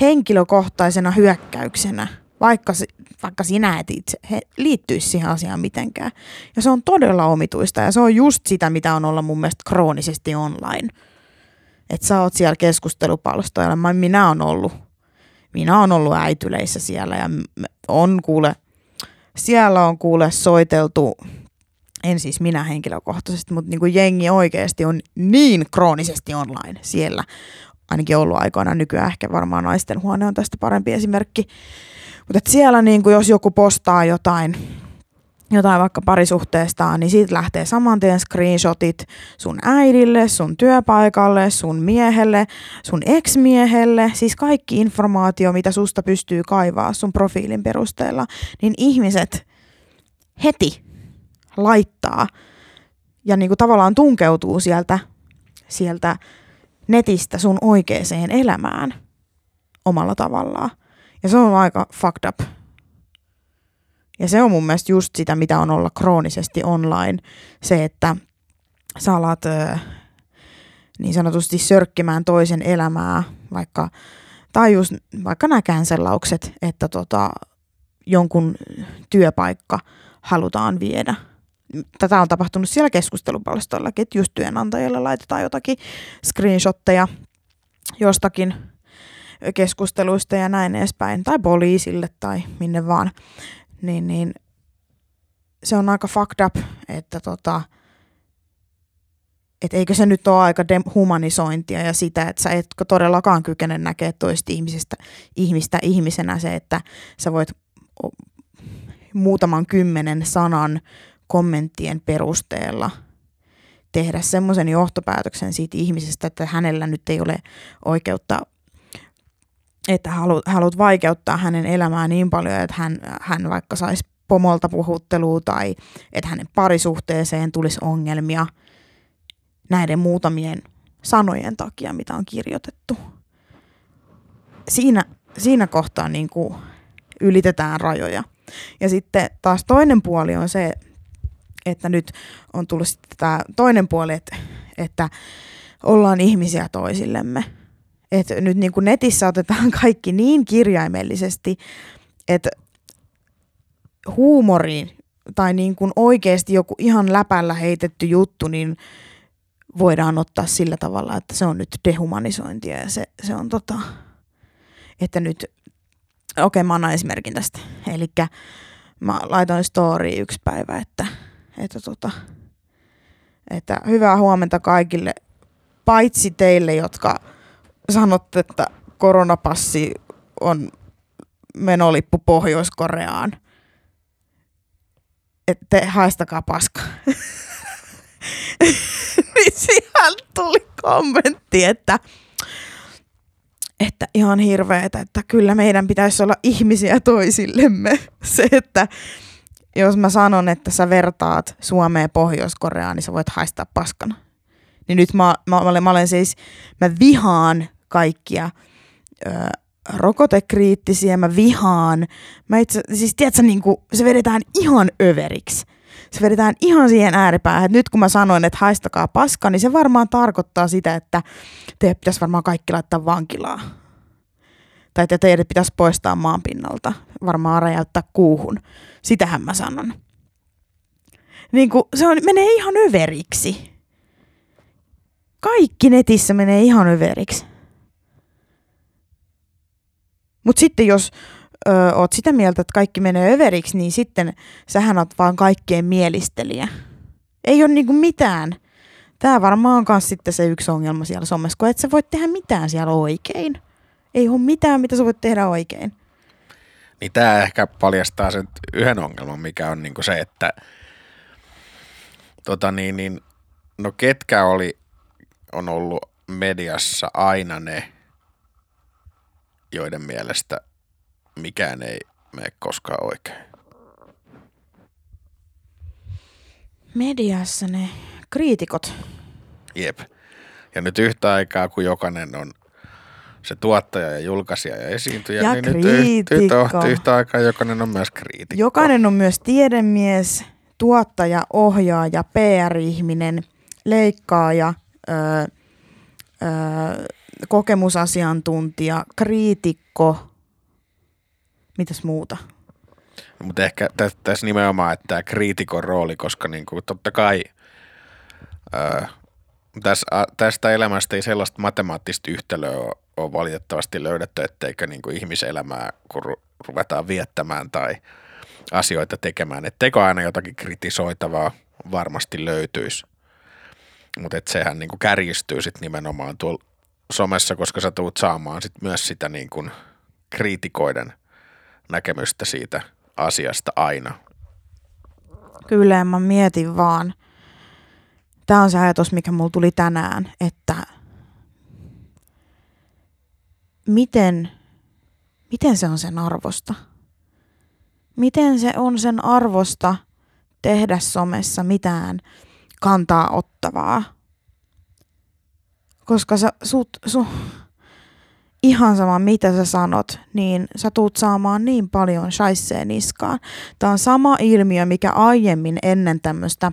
henkilökohtaisena hyökkäyksenä, vaikka, vaikka sinä et itse he, liittyisi siihen asiaan mitenkään. Ja se on todella omituista ja se on just sitä, mitä on olla mun mielestä kroonisesti online. Että sä oot siellä keskustelupalstoilla. Minä on ollut, minä on ollut äityleissä siellä ja on kuule, siellä on kuule soiteltu, en siis minä henkilökohtaisesti, mutta niin kuin jengi oikeasti on niin kroonisesti online siellä ainakin ollut aikoina. Nykyään ehkä varmaan naisten huone on tästä parempi esimerkki. Mutta siellä niin kuin jos joku postaa jotain, jotain vaikka parisuhteestaan, niin siitä lähtee saman tien screenshotit sun äidille, sun työpaikalle, sun miehelle, sun ex-miehelle, siis kaikki informaatio, mitä susta pystyy kaivaa sun profiilin perusteella, niin ihmiset heti laittaa ja niin kuin tavallaan tunkeutuu sieltä, sieltä netistä sun oikeaan elämään omalla tavallaan. Ja se on aika fucked up. Ja se on mun mielestä just sitä, mitä on olla kroonisesti online. Se, että sä alat niin sanotusti sörkkimään toisen elämää, vaikka, tai just vaikka nämä känsellaukset, että tota, jonkun työpaikka halutaan viedä. Tätä on tapahtunut siellä keskustelupalstoillakin, että just työnantajille laitetaan jotakin screenshotteja jostakin keskusteluista ja näin edespäin, tai poliisille tai minne vaan, niin, niin se on aika fucked up, että tota, et eikö se nyt ole aika humanisointia ja sitä, että sä et todellakaan kykene näkeä toista ihmisestä, ihmistä ihmisenä se, että sä voit muutaman kymmenen sanan kommenttien perusteella tehdä semmoisen johtopäätöksen siitä ihmisestä, että hänellä nyt ei ole oikeutta, että haluat, haluat vaikeuttaa hänen elämää niin paljon, että hän, hän vaikka saisi pomolta puhuttelua tai että hänen parisuhteeseen tulisi ongelmia näiden muutamien sanojen takia, mitä on kirjoitettu. Siinä, siinä kohtaa niin kuin ylitetään rajoja. Ja sitten taas toinen puoli on se, että nyt on tullut sitten tämä toinen puoli, että, että ollaan ihmisiä toisillemme. Että nyt niin kuin netissä otetaan kaikki niin kirjaimellisesti, että huumoriin tai niin kuin oikeasti joku ihan läpällä heitetty juttu, niin voidaan ottaa sillä tavalla, että se on nyt dehumanisointia ja se, se on tota, että nyt, okei okay, mä annan esimerkin tästä. Eli mä laitoin story yksi päivä, että, että, tota, että hyvää huomenta kaikille, paitsi teille, jotka sanotte, että koronapassi on menolippu Pohjois-Koreaan. Että haistakaa paska. niin sieltä tuli kommentti, että, että ihan hirveetä, että kyllä meidän pitäisi olla ihmisiä toisillemme. Se, että jos mä sanon, että sä vertaat Suomeen Pohjois-Koreaan, niin sä voit haistaa paskana. Niin nyt mä, mä, mä, olen, mä olen siis, mä vihaan kaikkia ö, rokotekriittisiä, mä vihaan. Mä itse, siis tiedätkö, niin kuin, se vedetään ihan överiksi. Se vedetään ihan siihen ääripäähän, nyt kun mä sanoin, että haistakaa paska, niin se varmaan tarkoittaa sitä, että te pitäisi varmaan kaikki laittaa vankilaa. Tai että teidät pitäisi poistaa maanpinnalta, varmaan räjäyttää kuuhun. Sitähän mä sanon. Niin kuin, se on, menee ihan överiksi. Kaikki netissä menee ihan överiksi. Mutta sitten jos ö, oot sitä mieltä, että kaikki menee överiksi, niin sitten sähän oot vaan kaikkien mielistelijä. Ei ole niinku mitään. Tämä varmaan on myös sitten se yksi ongelma siellä somessa, kun et sä voit tehdä mitään siellä oikein. Ei ole mitään, mitä sä voit tehdä oikein. Niin tämä ehkä paljastaa sen yhden ongelman, mikä on niinku se, että tota niin, niin, no ketkä oli, on ollut mediassa aina ne, joiden mielestä mikään ei mene koskaan oikein. Mediassa ne kriitikot. Jep. Ja nyt yhtä aikaa, kun jokainen on se tuottaja ja julkaisija ja esiintyjä, Ja niin nyt kriitikko. yhtä, yhtä aikaa jokainen on myös kriitikko. Jokainen on myös tiedemies, tuottaja, ohjaaja, PR-ihminen, leikkaaja, öö, öö, kokemusasiantuntija, kriitikko, mitäs muuta? Mutta ehkä tä- tässä nimenomaan, että tämä kriitikon rooli, koska niinku, totta kai ää, täs, a, tästä elämästä ei sellaista matemaattista yhtälöä ole valitettavasti löydetty, etteikö niinku ihmiselämää, kun ru, ruvetaan viettämään tai asioita tekemään, etteikö aina jotakin kritisoitavaa varmasti löytyisi. Mutta sehän niinku kärjistyy sitten nimenomaan tuolla somessa, koska sä tulet saamaan sit myös sitä niinku kriitikoiden näkemystä siitä asiasta aina. Kyllä, mä mietin vaan. Tämä on se ajatus, mikä mulla tuli tänään, että miten, miten se on sen arvosta? Miten se on sen arvosta tehdä somessa mitään kantaa ottavaa? Koska sä, sut, su, ihan sama mitä sä sanot, niin sä tuut saamaan niin paljon shaisseen niskaan. Tämä on sama ilmiö, mikä aiemmin ennen tämmöistä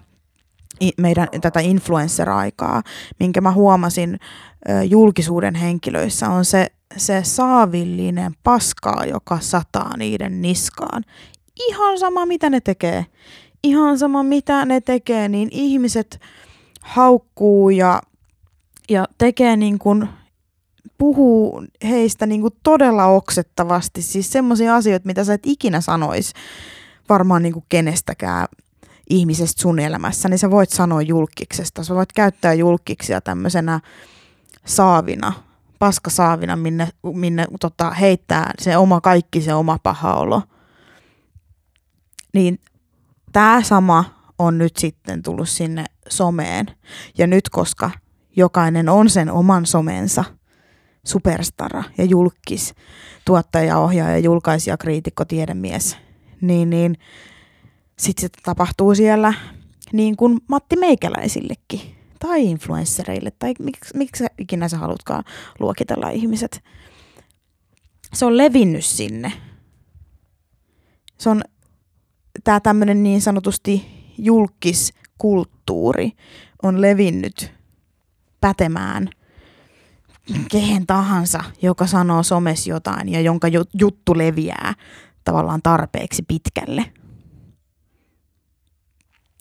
meidän tätä influencer-aikaa, minkä mä huomasin ö, julkisuuden henkilöissä, on se, se saavillinen paskaa, joka sataa niiden niskaan. Ihan sama, mitä ne tekee. Ihan sama, mitä ne tekee, niin ihmiset haukkuu ja, ja tekee niin kuin puhuu heistä niin kuin todella oksettavasti. Siis semmoisia asioita, mitä sä et ikinä sanois varmaan niin kuin kenestäkään ihmisestä sun elämässä, niin sä voit sanoa julkiksesta. Sä voit käyttää julkiksia tämmöisenä saavina, paskasaavina, minne, minne tota, heittää se oma kaikki, se oma paha olo. Niin tämä sama on nyt sitten tullut sinne someen. Ja nyt, koska jokainen on sen oman somensa – superstara ja julkis, tuottaja, ohjaaja, julkaisija, kriitikko, tiedemies, niin, niin sitten se tapahtuu siellä niin kuin Matti Meikäläisillekin tai influenssereille tai miksi, miksi ikinä sä haluatkaan luokitella ihmiset. Se on levinnyt sinne. Se on tämä tämmöinen niin sanotusti julkiskulttuuri on levinnyt pätemään kehen tahansa, joka sanoo somes jotain ja jonka juttu leviää tavallaan tarpeeksi pitkälle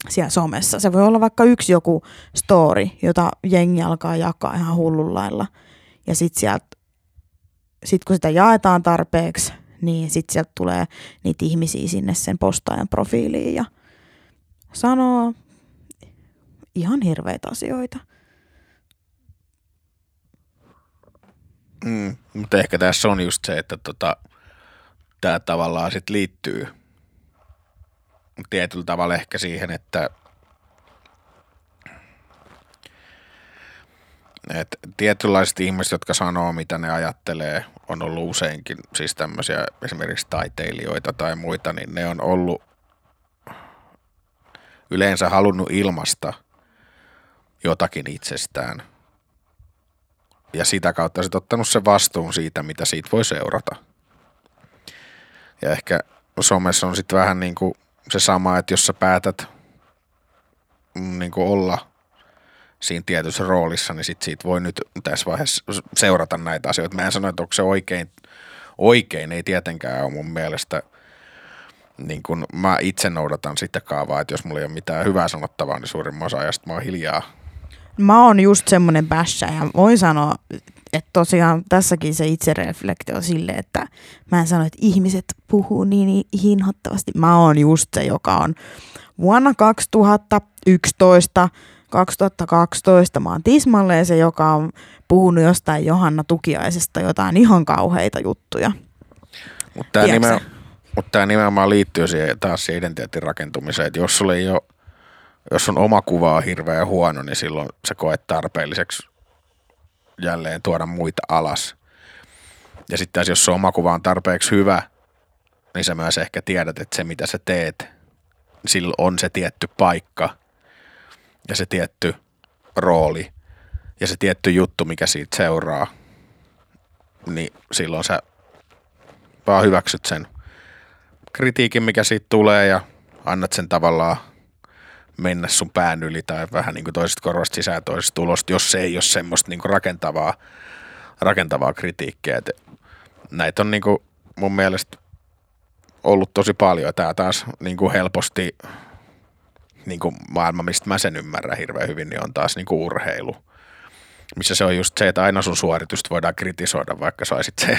siellä somessa. Se voi olla vaikka yksi joku story, jota jengi alkaa jakaa ihan hullunlailla. Ja sitten sieltä, sit kun sitä jaetaan tarpeeksi, niin sitten sieltä tulee niitä ihmisiä sinne sen postaajan profiiliin ja sanoo ihan hirveitä asioita. Mm, mutta ehkä tässä on just se, että tota, tämä tavallaan sit liittyy tietyllä tavalla ehkä siihen, että et tietynlaiset ihmiset, jotka sanoo, mitä ne ajattelee, on ollut useinkin siis tämmöisiä esimerkiksi taiteilijoita tai muita, niin ne on ollut yleensä halunnut ilmasta jotakin itsestään. Ja sitä kautta sitten ottanut se vastuun siitä, mitä siitä voi seurata. Ja ehkä somessa on sitten vähän niin kuin se sama, että jos sä päätät mm, niin kuin olla siinä tietyssä roolissa, niin sit siitä voi nyt tässä vaiheessa seurata näitä asioita. Mä en sano, että onko se oikein, oikein ei tietenkään ole mun mielestä niin kun mä itse noudatan sitä kaavaa, että jos mulla ei ole mitään hyvää sanottavaa, niin suurimman osa ajasta mä oon hiljaa. Mä oon just semmonen bässä ja voin sanoa, että tosiaan tässäkin se itsereflektio sille, että mä en sano, että ihmiset puhuu niin hinhottavasti. Mä oon just se, joka on vuonna 2011 2012 mä oon tismalleen se, joka on puhunut jostain Johanna Tukiaisesta jotain ihan kauheita juttuja. Mutta tämä, nimen, mut nimenomaan liittyy siihen, taas siihen identiteetin rakentumiseen, että jos sulla ei ole, jos sun oma kuva on hirveän huono, niin silloin se koet tarpeelliseksi jälleen tuoda muita alas. Ja sitten jos sun oma kuva on tarpeeksi hyvä, niin sä myös ehkä tiedät, että se mitä sä teet, sillä on se tietty paikka ja se tietty rooli ja se tietty juttu, mikä siitä seuraa, niin silloin sä vaan hyväksyt sen kritiikin, mikä siitä tulee ja annat sen tavallaan mennä sun pään yli tai vähän niin kuin toisesta korvasta sisään toisesta tulosta, jos se ei ole semmoista niin kuin rakentavaa, rakentavaa kritiikkiä. Et näitä on niin kuin mun mielestä ollut tosi paljon. Tämä taas niin kuin helposti niin kuin maailma, mistä mä sen ymmärrän hirveän hyvin, niin on taas niin kuin urheilu – missä se on just se, että aina sun suoritusta voidaan kritisoida, vaikka saisit se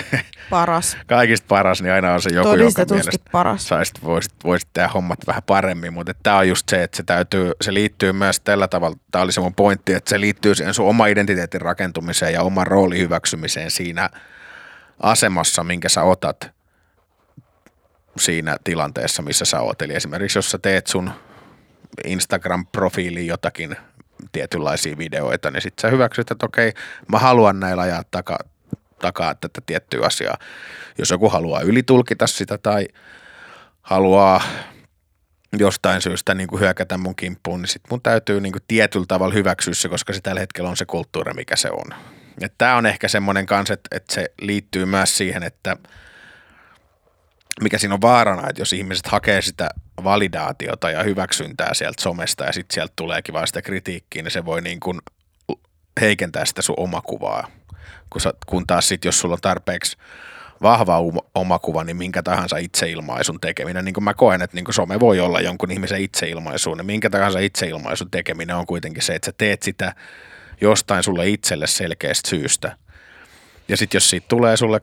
paras. kaikista paras, niin aina on se joku, joka mielestä paras. Saisit, voisit, voisit tehdä hommat vähän paremmin, mutta tämä on just se, että se, täytyy, se liittyy myös tällä tavalla, tämä oli se mun pointti, että se liittyy siihen sun oma identiteetin rakentumiseen ja oman roolin hyväksymiseen siinä asemassa, minkä sä otat siinä tilanteessa, missä sä oot. Eli esimerkiksi jos sä teet sun Instagram-profiiliin jotakin tietynlaisia videoita, niin sitten sä hyväksyt, että okei, mä haluan näillä ajaa takaa, takaa tätä tiettyä asiaa. Jos joku haluaa ylitulkita sitä tai haluaa jostain syystä niin kuin hyökätä mun kimppuun, niin sit mun täytyy niin kuin tietyllä tavalla hyväksyä se, koska se tällä hetkellä on se kulttuuri, mikä se on. Tämä on ehkä semmoinen kanssa, että, että se liittyy myös siihen, että – mikä siinä on vaarana, että jos ihmiset hakee sitä validaatiota ja hyväksyntää sieltä somesta ja sitten sieltä tuleekin vaan sitä kritiikkiä, niin se voi niin kuin heikentää sitä sun omakuvaa. Kun, sä, kun taas sitten, jos sulla on tarpeeksi vahva omakuva, niin minkä tahansa itseilmaisun tekeminen, niin kuin mä koen, että niin kuin some voi olla jonkun ihmisen itseilmaisu, niin minkä tahansa itseilmaisun tekeminen on kuitenkin se, että sä teet sitä jostain sulle itselle selkeästä syystä. Ja sitten jos siitä tulee sulle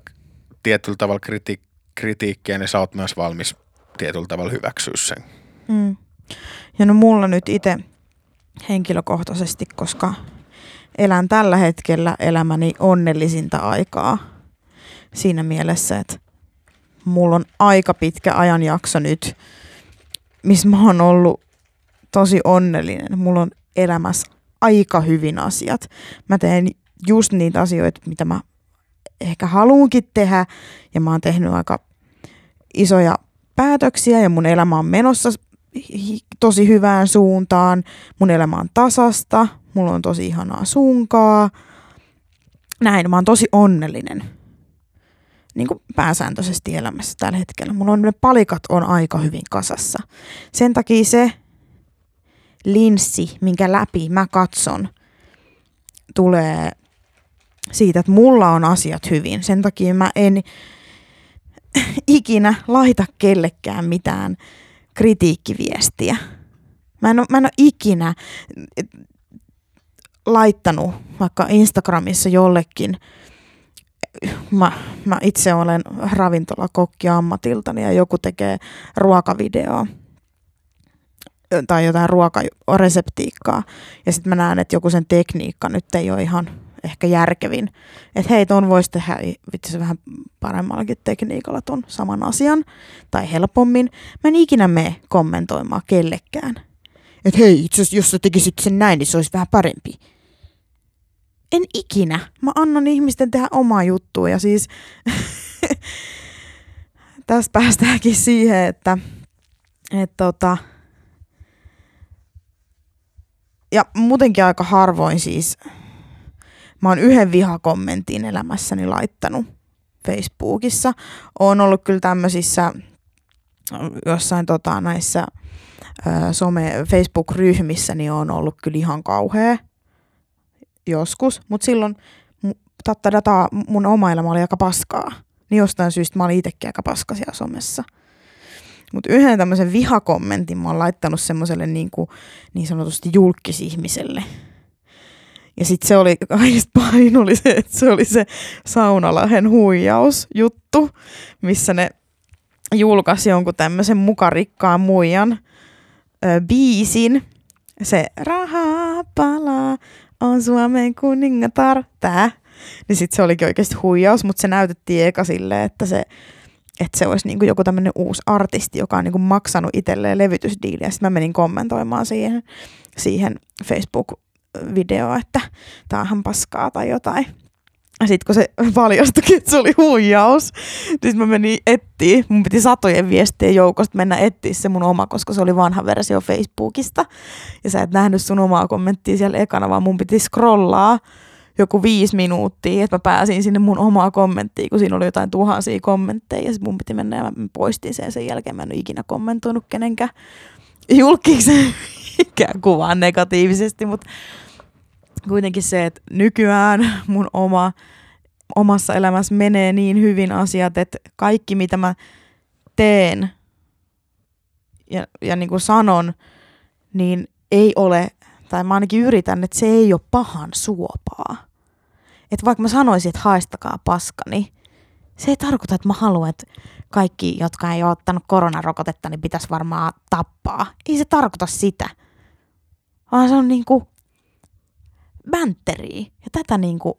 tietyllä tavalla kriti- kritiikkiä, niin sä oot myös valmis tietyllä tavalla hyväksyä sen. Mm. Ja no mulla nyt itse henkilökohtaisesti, koska elän tällä hetkellä elämäni onnellisinta aikaa siinä mielessä, että mulla on aika pitkä ajanjakso nyt, missä mä oon ollut tosi onnellinen. Mulla on elämässä aika hyvin asiat. Mä teen just niitä asioita, mitä mä ehkä haluunkin tehdä ja mä oon tehnyt aika isoja päätöksiä ja mun elämä on menossa tosi hyvään suuntaan. Mun elämä on tasasta, mulla on tosi ihanaa sunkaa. Näin, mä oon tosi onnellinen. niin kuin pääsääntöisesti elämässä tällä hetkellä. Mulla on ne palikat on aika hyvin kasassa. Sen takia se linssi, minkä läpi mä katson, tulee siitä, että mulla on asiat hyvin. Sen takia mä en ikinä laita kellekään mitään kritiikkiviestiä. Mä en ole, mä en ole ikinä laittanut vaikka Instagramissa jollekin, mä, mä itse olen ravintolakokki ammatiltani ja joku tekee ruokavideoa tai jotain ruokareseptiikkaa ja sitten mä näen, että joku sen tekniikka nyt ei ole ihan ehkä järkevin. Että hei, ton voisi tehdä vitsi vähän paremmallakin tekniikalla ton saman asian tai helpommin. Mä en ikinä mene kommentoimaan kellekään. Että hei, itse asiassa jos sä tekisit sen näin, niin se olisi vähän parempi. En ikinä. Mä annan ihmisten tehdä omaa juttua ja siis tässä päästäänkin siihen, että et tota, ja muutenkin aika harvoin siis Mä oon yhden vihakommentin elämässäni laittanut Facebookissa. Oon ollut kyllä tämmöisissä jossain tota, näissä ö, some Facebook-ryhmissä, niin on ollut kyllä ihan kauhea joskus, mutta silloin tatta dataa mun oma elämä oli aika paskaa. Niin jostain syystä mä olin itsekin aika paska siellä somessa. Mutta yhden tämmöisen vihakommentin mä oon laittanut semmoiselle niin, niin sanotusti julkisihmiselle, ja sitten se oli kaikista pahin oli se, että se oli se Saunalahen huijausjuttu, missä ne julkaisi jonkun tämmöisen mukarikkaan muijan ö, biisin. Se rahaa palaa, on Suomen kuningatar, tää. Niin sitten se olikin oikeasti huijaus, mutta se näytettiin eka silleen, että se, että se olisi niinku joku tämmöinen uusi artisti, joka on niinku maksanut itselleen levytysdiiliä. Sitten mä menin kommentoimaan siihen, siihen Facebook video, että tää on paskaa tai jotain. Ja sitten kun se paljastui, että se oli huijaus, niin mä menin etsiä. Mun piti satojen viestien joukosta mennä etsiä se mun oma, koska se oli vanha versio Facebookista. Ja sä et nähnyt sun omaa kommenttia siellä ekana, vaan mun piti scrollaa joku viisi minuuttia, että mä pääsin sinne mun omaa kommenttia, kun siinä oli jotain tuhansia kommentteja. Ja mun piti mennä ja mä poistin sen. Sen jälkeen mä en ole ikinä kommentoinut kenenkään julkiksi ikään kuvaan negatiivisesti, mutta kuitenkin se, että nykyään mun oma, omassa elämässä menee niin hyvin asiat, että kaikki mitä mä teen ja, ja niin kuin sanon, niin ei ole, tai mä ainakin yritän, että se ei ole pahan suopaa. Että vaikka mä sanoisin, että haistakaa paskani, niin se ei tarkoita, että mä haluan, että kaikki, jotka ei ole ottanut koronarokotetta, niin pitäisi varmaan tappaa. Ei se tarkoita sitä. Vaan se on niinku bänteriä. Ja tätä niinku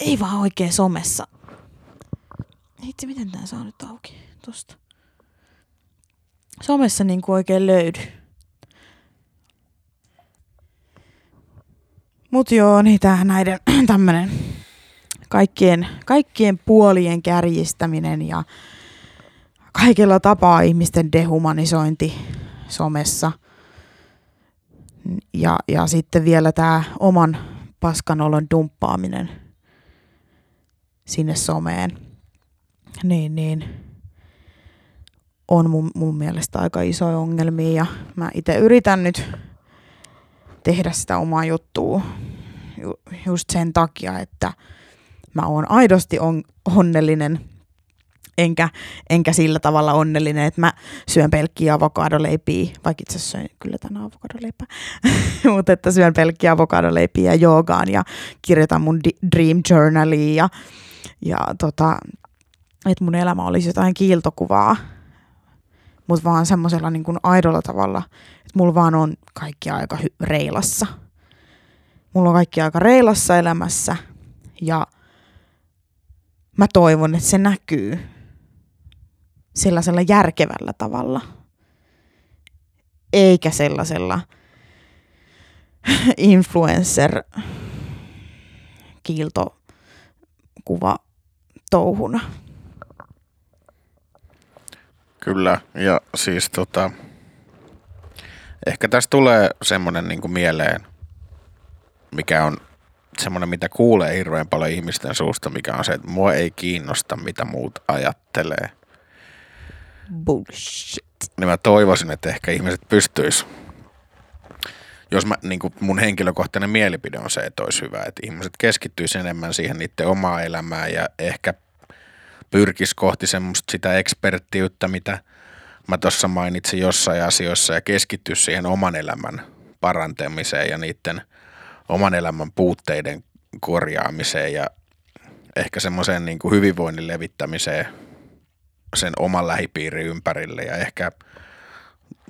ei vaan oikein somessa. Itse, miten tää saa nyt auki tosta? Somessa niinku oikein löydy. Mut joo, niin tää näiden tämmönen kaikkien, kaikkien puolien kärjistäminen ja kaikella tapaa ihmisten dehumanisointi somessa – ja, ja sitten vielä tämä oman paskanolon dumppaaminen sinne someen, niin, niin. On mun, mun mielestä aika iso ongelmia ja mä itse yritän nyt tehdä sitä omaa juttua ju, just sen takia, että mä oon aidosti on, onnellinen enkä, enkä sillä tavalla onnellinen, että mä syön pelkkiä avokadoleipiä, vaikka itse asiassa söin kyllä tänään avokadoleipää, mutta että syön pelkkiä avokadoleipiä ja joogaan ja kirjoitan mun dream journalia ja, ja tota, että mun elämä olisi jotain kiiltokuvaa, mutta vaan semmoisella niin kuin aidolla tavalla, että mulla vaan on kaikki aika hy- reilassa. Mulla on kaikki aika reilassa elämässä ja mä toivon, että se näkyy sellaisella järkevällä tavalla, eikä sellaisella influencer kiiltokuva touhuna. Kyllä, ja siis tota, ehkä tässä tulee semmoinen niin kuin mieleen, mikä on semmoinen, mitä kuulee hirveän paljon ihmisten suusta, mikä on se, että mua ei kiinnosta, mitä muut ajattelee. Bullshit. Niin mä toivoisin, että ehkä ihmiset pystyis jos mä, niin mun henkilökohtainen mielipide on se, että olisi hyvä, että ihmiset keskittyisi enemmän siihen niiden omaa elämään ja ehkä pyrkisi kohti semmoista sitä eksperttiyttä, mitä mä tuossa mainitsin jossain asioissa ja keskittyisi siihen oman elämän parantamiseen ja niiden oman elämän puutteiden korjaamiseen ja ehkä semmoiseen niin hyvinvoinnin levittämiseen sen oman lähipiirin ympärille ja ehkä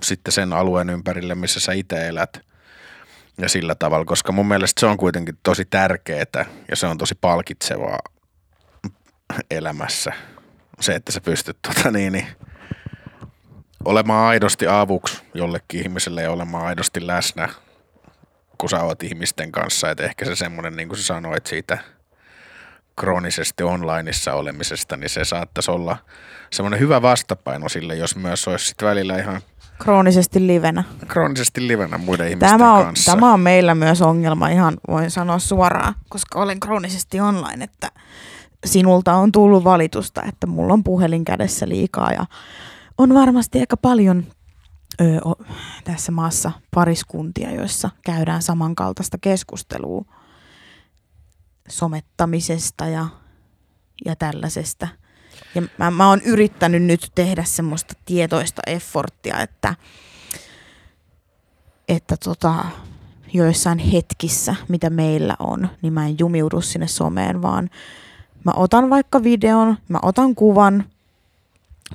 sitten sen alueen ympärille, missä sä itse elät ja sillä tavalla, koska mun mielestä se on kuitenkin tosi tärkeää ja se on tosi palkitsevaa elämässä. Se, että sä pystyt tota niin, niin, olemaan aidosti avuksi jollekin ihmiselle ja olemaan aidosti läsnä, kun sä oot ihmisten kanssa. Et ehkä se semmoinen, niin kuin sä sanoit siitä kroonisesti onlineissa olemisesta, niin se saattaisi olla semmoinen hyvä vastapaino sille, jos myös olisi sit välillä ihan Kroonisesti livenä. kroonisesti livenä muiden ihmisten Tämä on, kanssa. tämä on meillä myös ongelma, ihan voin sanoa suoraan, koska olen kroonisesti online, että sinulta on tullut valitusta, että mulla on puhelin kädessä liikaa ja on varmasti aika paljon ö, o, tässä maassa pariskuntia, joissa käydään samankaltaista keskustelua somettamisesta ja, ja tällaisesta. Ja mä, mä oon yrittänyt nyt tehdä semmoista tietoista efforttia, että, että tota, joissain hetkissä, mitä meillä on, niin mä en jumiudu sinne someen, vaan mä otan vaikka videon, mä otan kuvan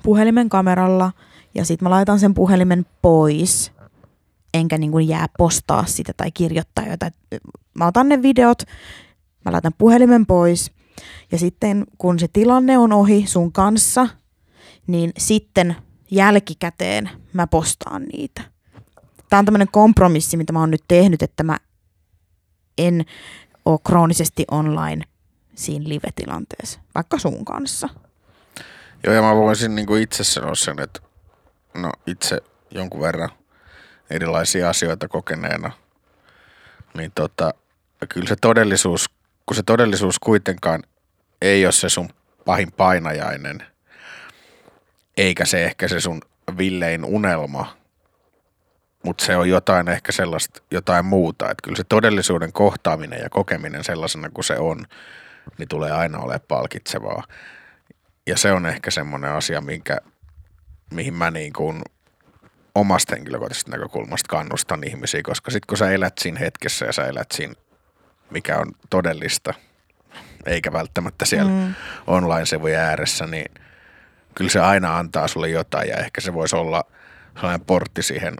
puhelimen kameralla ja sitten mä laitan sen puhelimen pois, enkä niin kuin jää postaa sitä tai kirjoittaa jotain. Mä otan ne videot, mä laitan puhelimen pois ja sitten kun se tilanne on ohi sun kanssa, niin sitten jälkikäteen mä postaan niitä. Tämä on tämmöinen kompromissi, mitä mä oon nyt tehnyt, että mä en ole kroonisesti online siinä live-tilanteessa, vaikka sun kanssa. Joo, ja mä voisin niin kuin itse sanoa sen, että no itse jonkun verran erilaisia asioita kokeneena, niin tota, kyllä se todellisuus, kun se todellisuus kuitenkaan ei ole se sun pahin painajainen, eikä se ehkä se sun villein unelma, mutta se on jotain ehkä sellaista, jotain muuta. Että kyllä se todellisuuden kohtaaminen ja kokeminen sellaisena kuin se on, niin tulee aina olemaan palkitsevaa. Ja se on ehkä semmoinen asia, minkä, mihin mä niin kuin omasta henkilökohtaisesta näkökulmasta kannustan ihmisiä, koska sitten kun sä elät siinä hetkessä ja sä elät siinä, mikä on todellista, eikä välttämättä siellä mm. online-sivujen ääressä, niin kyllä se aina antaa sulle jotain ja ehkä se voisi olla sellainen portti siihen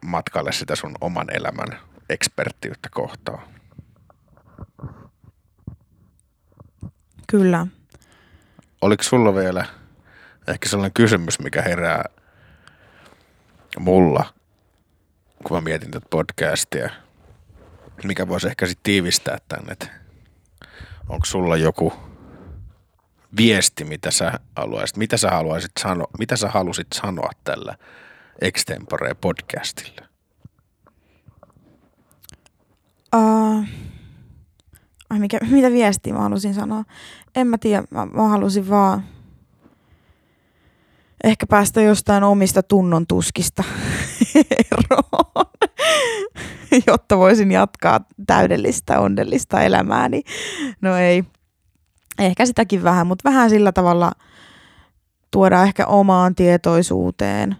matkalle sitä sun oman elämän eksperttiyttä kohtaan. Kyllä. Oliko sulla vielä ehkä sellainen kysymys, mikä herää mulla, kun mä mietin tätä podcastia, mikä voisi ehkä sitten tiivistää tämän, että onko sulla joku viesti, mitä sä haluaisit, mitä sä haluaisit sanoa, mitä sä halusit sanoa tällä Extempore podcastilla? Uh, mikä, mitä viestiä mä halusin sanoa? En mä tiedä, mä, mä halusin vaan ehkä päästä jostain omista tunnon tuskista eroon, jotta voisin jatkaa täydellistä, onnellista elämääni. No ei, ehkä sitäkin vähän, mutta vähän sillä tavalla tuoda ehkä omaan tietoisuuteen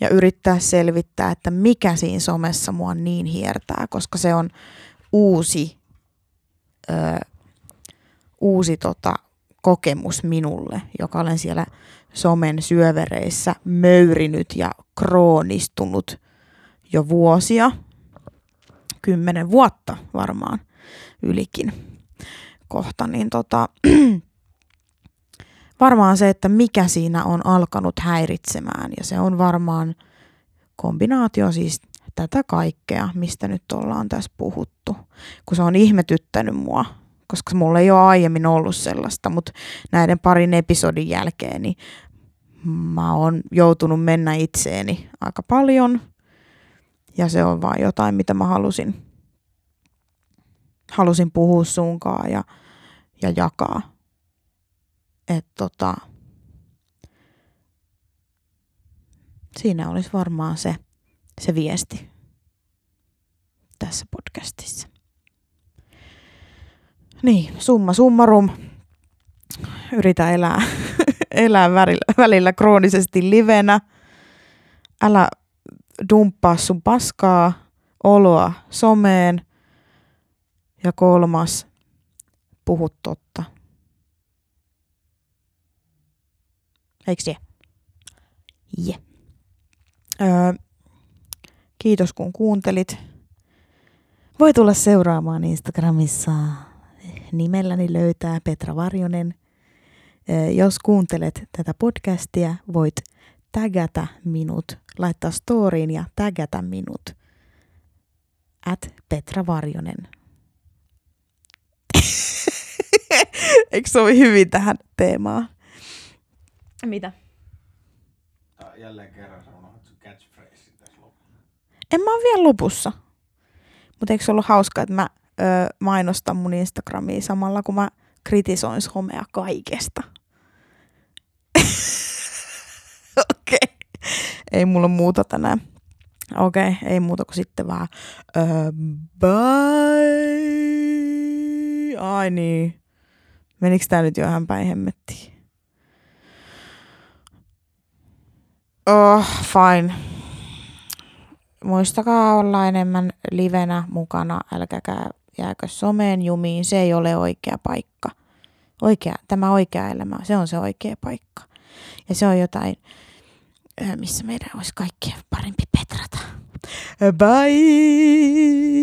ja yrittää selvittää, että mikä siinä somessa mua niin hiertää, koska se on uusi, ö, uusi tota, kokemus minulle, joka olen siellä somen syövereissä möyrinyt ja kroonistunut jo vuosia, kymmenen vuotta varmaan ylikin kohta, niin tota, varmaan se, että mikä siinä on alkanut häiritsemään. Ja se on varmaan kombinaatio siis tätä kaikkea, mistä nyt ollaan tässä puhuttu, kun se on ihmetyttänyt mua, koska mulla ei ole aiemmin ollut sellaista, mutta näiden parin episodin jälkeen niin mä oon joutunut mennä itseeni aika paljon ja se on vaan jotain, mitä mä halusin halusin puhua sunkaan ja, ja jakaa. Et tota, siinä olisi varmaan se, se viesti tässä podcastissa. Niin, summa summarum. Yritä elää, elää välillä, välillä kroonisesti livenä. Älä dumppaa sun paskaa, oloa someen. Ja kolmas, puhu totta. Eikö se? Je. Öö, kiitos kun kuuntelit. Voi tulla seuraamaan Instagramissa. Nimelläni löytää Petra Varjonen. Jos kuuntelet tätä podcastia, voit tägätä minut, laittaa storyin ja tägätä minut. At Petra Varjonen. Eikö sovi hyvin tähän teemaan? Mitä? Jälleen kerran sä unohdat sun catchphrase tässä lopussa. En mä ole vielä lopussa. Mutta eikö se ollut hauskaa, että mä ö, mainostan mun Instagramia samalla, kun mä kritisoin somea kaikesta. Okei. Okay. Ei mulla muuta tänään. Okei, okay, ei muuta kuin sitten vaan uh, bye. Ai niin. Menikö tää nyt jo ihan päin hemmettiin? Oh, fine. Muistakaa olla enemmän livenä mukana, älkäkää jääkö someen jumiin, se ei ole oikea paikka. Oikea, tämä oikea elämä, se on se oikea paikka. Ja se on jotain, missä meidän olisi kaikkien parempi petrata. Bye!